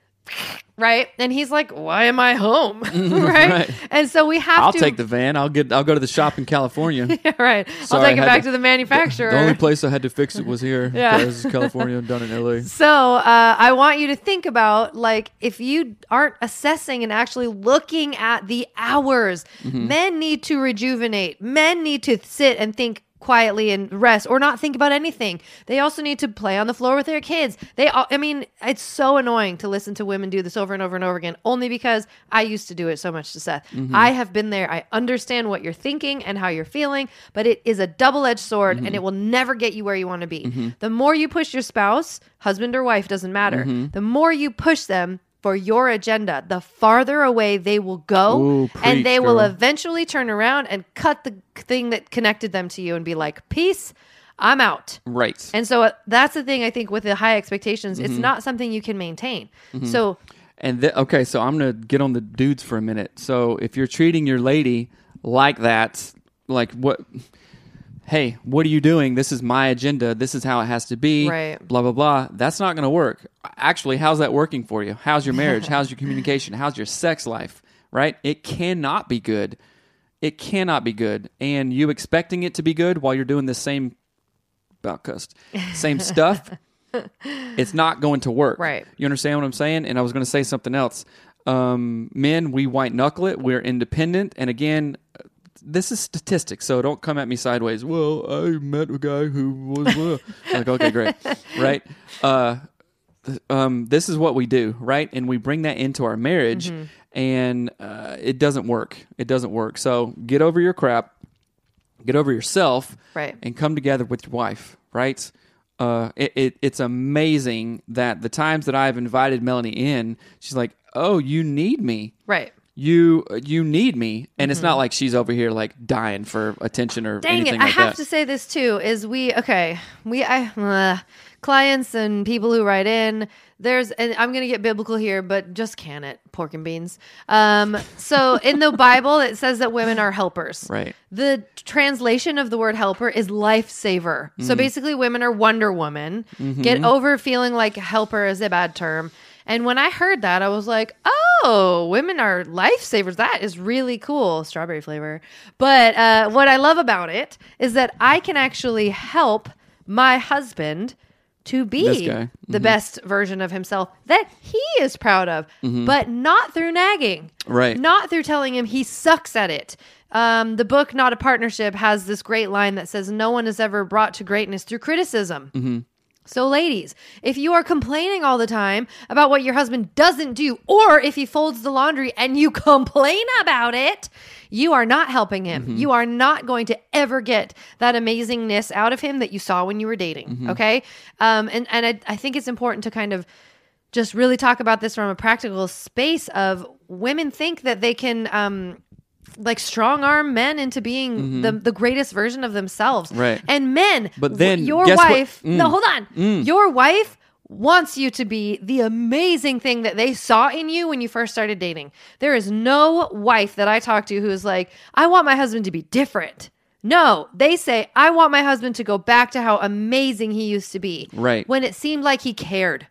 Right. And he's like, why am I home? (laughs) right? Right. And so we have to I'll to take the van. I'll get. I'll go to the shop in California. (laughs) yeah, right. I'll take it back to- to the manufacturer. The only place I had to fix it was here. (laughs) Yeah. because California done in LA. So uh, I want you to think about like if you aren't assessing and actually looking at the hours, Mm-hmm. men need to rejuvenate. Men need to sit and think quietly and rest or not think about anything. They also need to play on the floor with their kids. They all, I mean, it's so annoying to listen to women do this over and over and over again only because I used to do it so much to Seth. Mm-hmm. I have been there. I understand what you're thinking and how you're feeling, but it is a double-edged sword and mm-hmm. it will never get you where you want to be. Mm-hmm. The more you push your spouse, husband or wife doesn't matter. The more you push them for your agenda, the farther away they will go, Ooh, and they preach, will girl. eventually turn around and cut the thing that connected them to you and be like, "Peace, I'm out." Right. And so uh, that's the thing I think with the high expectations, Mm-hmm. it's not something you can maintain. So And th- okay, so I'm gonna get on the dudes for a minute. So if you're treating your lady like that, like what? Hey, what are you doing? This is my agenda. This is how it has to be. Right. Blah blah blah. That's not gonna work. Actually, how's that working for you? How's your marriage? how's your (laughs) communication? How's your sex life? Right? It cannot be good. It cannot be good. And you expecting it to be good while you're doing the same about cussed same (laughs) stuff. it's not going to work. Right. You understand what I'm saying? And I was going to say something else. Um, men, we white knuckle it. We're independent. And again, this is statistics, so don't come at me sideways. Well, I met a guy who was uh," (laughs) like, okay, great, right? Uh, um, this is what we do, right? And we bring that into our marriage, Mm-hmm. and uh, it doesn't work. It doesn't work. So get over your crap, get over yourself, Right. and come together with your wife, right? Uh, it, it it's amazing that the times that I've invited Melanie in, she's like, "Oh, you need me." right. You you need me and it's not like she's over here like dying for attention or Mm-hmm. Dang anything it! I like have that to say this too. Is we okay? We I uh, clients and people who write in. There's and I'm gonna get biblical here, but just can it pork and beans. Um, so in the (laughs) Bible it says that women are helpers. Right. The translation of the word helper is lifesaver. So Mm-hmm. basically, women are Wonder Woman. Get over feeling like helper is a bad term. And when I heard that, I was like, oh, women are lifesavers. That is really cool. Strawberry flavor. But uh, what I love about it is that I can actually help my husband to be guy. the best version of himself that he is proud of, but not through nagging. Right. Not through telling him he sucks at it. Um, the book, Not a Partnership, has this great line that says, No one is ever brought to greatness through criticism. So, ladies, if you are complaining all the time about what your husband doesn't do, or if he folds the laundry and you (laughs) complain about it, you are not helping him. You are not going to ever get that amazingness out of him that you saw when you were dating. Okay. Um, and and I, I think it's important to kind of just really talk about this from a practical space of women think that they can um like strong arm men into being the the greatest version of themselves. Mm-hmm. Right. And men, But w- then, your wife, Mm. no, hold on. Your wife wants you to be the amazing thing that they saw in you when you first started dating. There is no wife that I talk to who is like, I want my husband to be different. No, they say, I want my husband to go back to how amazing he used to be. Right. When it seemed like he cared.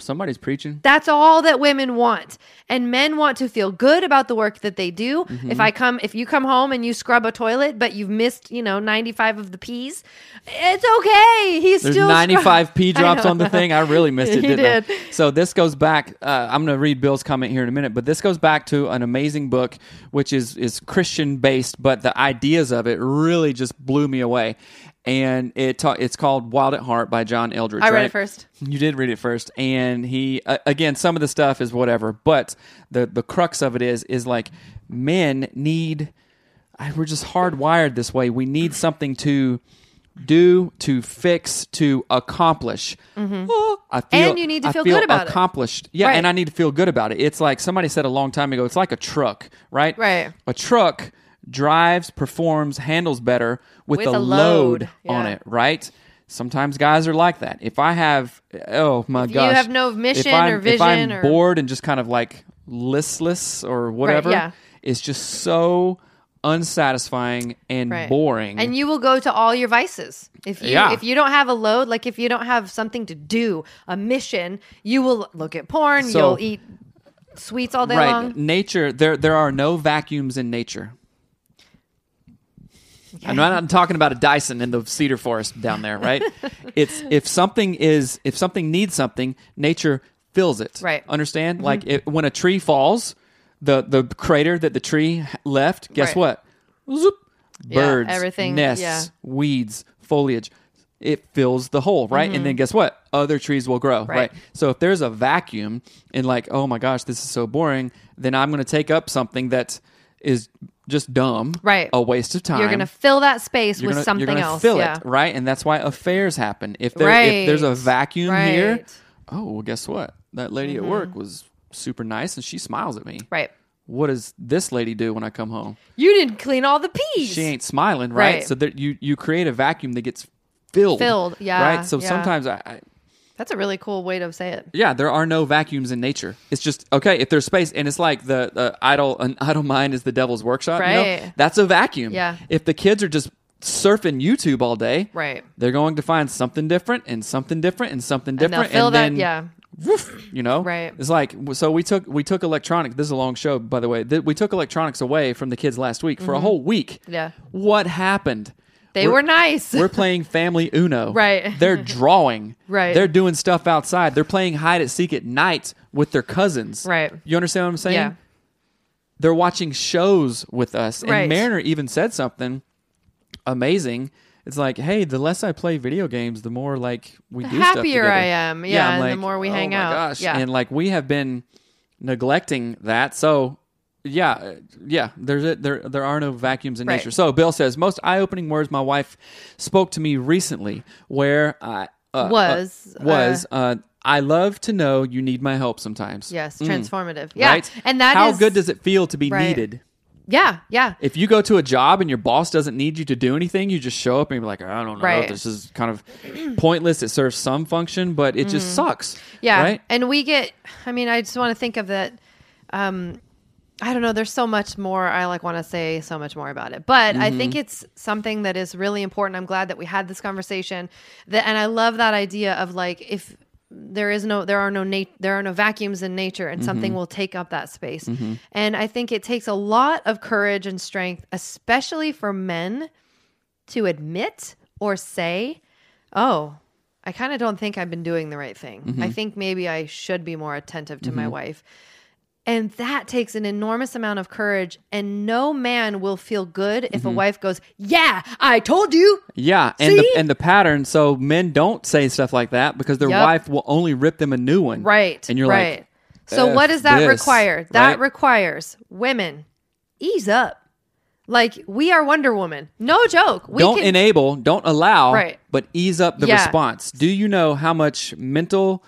Somebody's preaching That's all that women want. And men want to feel good about the work that they do. Mm-hmm. If I come if you come home and you scrub a toilet but you've missed, you know, 95 of the peas, it's okay. He's there's still 95 p (laughs) I drops on the thing i really missed it (laughs) did. I? so this goes back uh, i'm going to read bill's comment here in a minute but this goes back to an amazing book which is is christian based but the ideas of it really just blew me away and it ta- it's called wild at heart by john eldredge I read right? it first. You did read it first, and he uh, again. Some of the stuff is whatever, but the the crux of it is is like men need. I, we're just hardwired this way. We need something to do, to fix, to accomplish. Oh, I feel, Mm-hmm. And you need to I feel good about it. accomplished. Yeah, Right. and I need to feel good about it. It's like somebody said a long time ago. It's like a truck, right? Right. A truck drives, performs, handles better with, With a a load, load. on it, right? Sometimes guys are like that. If I have, oh my god, If you have no mission or if I'm vision or- bored and just kind of like listless or whatever, yeah. it's just so unsatisfying and Right. boring. And you will go to all your vices. If you Yeah. if you don't have a load, like if you don't have something to do, a mission, you will look at porn, So- you'll eat sweets all day right, long. nature. There, there are no vacuums in nature. I'm not I'm talking about a Dyson in the cedar forest down there, right? (laughs) it's if something is if something needs something, nature fills it. Right. Understand? Like it, when a tree falls, the the crater that the tree left, guess Right. what? Zoop, Yeah, birds, everything, nests, yeah. weeds, foliage. It fills the hole, right? And then guess what? Other trees will grow, right. Mm-hmm. Right. So if there's a vacuum and like, oh my gosh, this is so boring, then I'm going to take up something that is just dumb, Right. A waste of time. You're going to fill that space You're with gonna- something else. Fill yeah. it, right? And that's why affairs happen. If there, Right. if there's a vacuum here, oh well, guess what? That lady at mm-hmm. work was super nice, and she smiles at me. Right. What does this lady do when I come home? You didn't clean all the peas. She ain't smiling, right? Right. So you you create a vacuum that gets filled, Filled, yeah, right. So yeah. sometimes I, I That's a really cool way to say it. yeah, there are no vacuums in nature. It's just okay if there's space, and it's like the, the idle an idle mind is the devil's workshop. you know? Right. That's a vacuum. Yeah. If the kids are just surfing YouTube all day, Right. they're going to find something different and something different and something And different, fill that. then yeah. woof, you know, Right. It's like so we took we took electronics. This is a long show, by the way. Th- We took electronics away from the kids last week for a whole week. Mm-hmm. Yeah. What happened? They We're- were nice. We're playing Family Uno. Right. They're drawing. (laughs) Right. They're doing stuff outside. They're playing hide and seek at night with their cousins. Right. You understand what I'm saying? Yeah. They're watching shows with us. And Right. Mariner even said something amazing. It's like, hey, the less I play video games, the more like we The do stuff happier together. I am. Yeah, I'm and the more we hang out. oh hang my out. Gosh. Yeah. And like we have been neglecting that. So yeah, uh, yeah. There's a, there there are no vacuums in Right. nature. So Bill says most eye-opening words my wife spoke to me recently, where I uh, Was, uh, was uh, I love to know you need my help sometimes. yes. Transformative. Yeah. Right? And that how is- good does it feel to be Right. needed? Yeah. Yeah. If you go to a job and your boss doesn't need you to do anything, you just show up and be like, I don't know, Right. this is kind of (clears throat) pointless. It serves some function, but it just sucks. Mm-hmm. Yeah. Right? And we get, I mean, I just want to think of that. Um, I don't know. There's so much more. I like want to say so much more about it, but I think Mm-hmm. it's something that is really important. I'm glad that we had this conversation. That, and I love that idea of like if there is no, there are no nat- there are no vacuums in nature, and Mm-hmm. something will take up that space. And I think it takes a lot of courage and strength, especially for men, to admit or say, "Oh, I kind of don't think I've been doing the right thing. Mm-hmm. I think maybe I should be more attentive to my wife." And that takes an enormous amount of courage, and no man will feel good if Mm-hmm. a wife goes, "Yeah, I told you." Yeah, and See? the and the pattern. So men don't say stuff like that because their Yep. wife will only rip them a new one. Right. and you're right. like, so "F what does that this," require? That right? requires women ease up. Like we are Wonder Woman. No joke. We don't can, enable, don't allow, Right. but ease up the Yeah. response. Do you know how much mental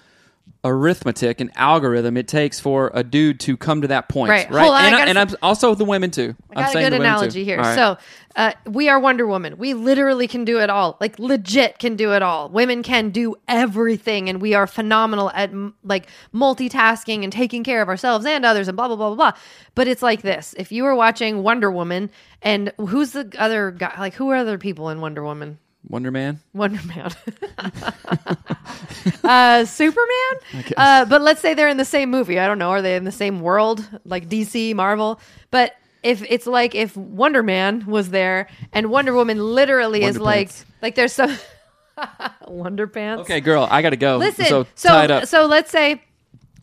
arithmetic and algorithm it takes for a dude to come to that point? Right. Right. Hold on, I and, and s- I'm also the women too. I I'm got a saying good the women too. analogy here. Right. So, uh, we are Wonder Woman. We literally can do it all. Like legit can do it all. Women can do everything, and we are phenomenal at m- like multitasking and taking care of ourselves and others, and blah blah blah blah blah. But it's like this: if you are watching Wonder Woman, and who's the other guy? Like who are other people in Wonder Woman? Wonder Man. Wonder Man. (laughs) uh, Superman? Uh, but let's say they're in the same movie. I don't know. Are they in the same world? Like DC, Marvel? But if it's like if Wonder Man was there and Wonder Woman literally is Wonder like, Pants. like there's some (laughs) Wonder Pants. Okay, girl, I gotta go. Listen, so, so tie it up. so let's say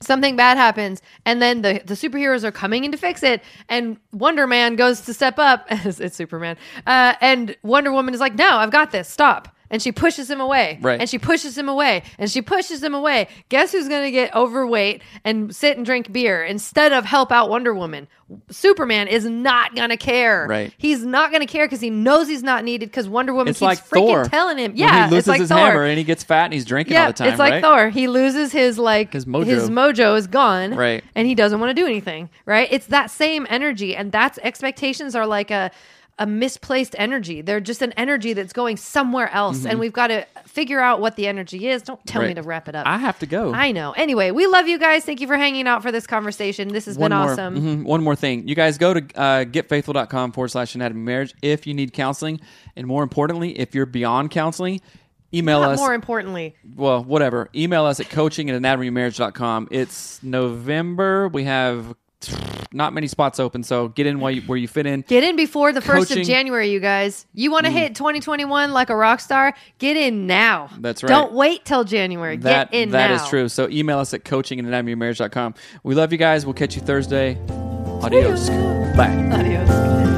something bad happens and then the, the superheroes are coming in to fix it and wonder man goes to step up (laughs) it's, superman uh, and wonder woman is like no i've got this stop and she pushes him away Right. and she pushes him away and she pushes him away guess who's going to get overweight and sit and drink beer instead of help out wonder woman superman is not going to care Right. he's not going to care because he knows he's not needed because wonder woman it's keeps like freaking Thor telling him Yeah. When yeah he loses it's like his Thor. hammer and he gets fat and he's drinking all the time. It's like right? Thor. He loses his like His mojo. His mojo is gone. Right. And he doesn't want to do anything. Right. It's that same energy, and that's expectations are like a a misplaced energy. They're just an energy that's going somewhere else, and we've got to figure out what the energy is. Don't tell me Mm-hmm. To wrap it up. I have to go. I know. Anyway, we love you guys. Thank you for hanging out for this conversation. This has one been more, awesome. mhm, one more thing. You guys go to uh, getfaithful.com forward slash anatomy marriage if you need counseling. And more importantly, if you're beyond counseling, email Not us. more importantly, well, whatever. Email us at coaching at anatomyofmarriage.com. It's November. We have not many spots open, so get in while you, where you fit in. Get in before the 1st of Coaching- Mm. January, you guys. You want to hit 2021 like a rock star? Get in now. That's right. Don't wait till January. That Get in that now. is true. So email us at coaching. We love you guys. We'll catch you Thursday. Adios. Bye. Adios.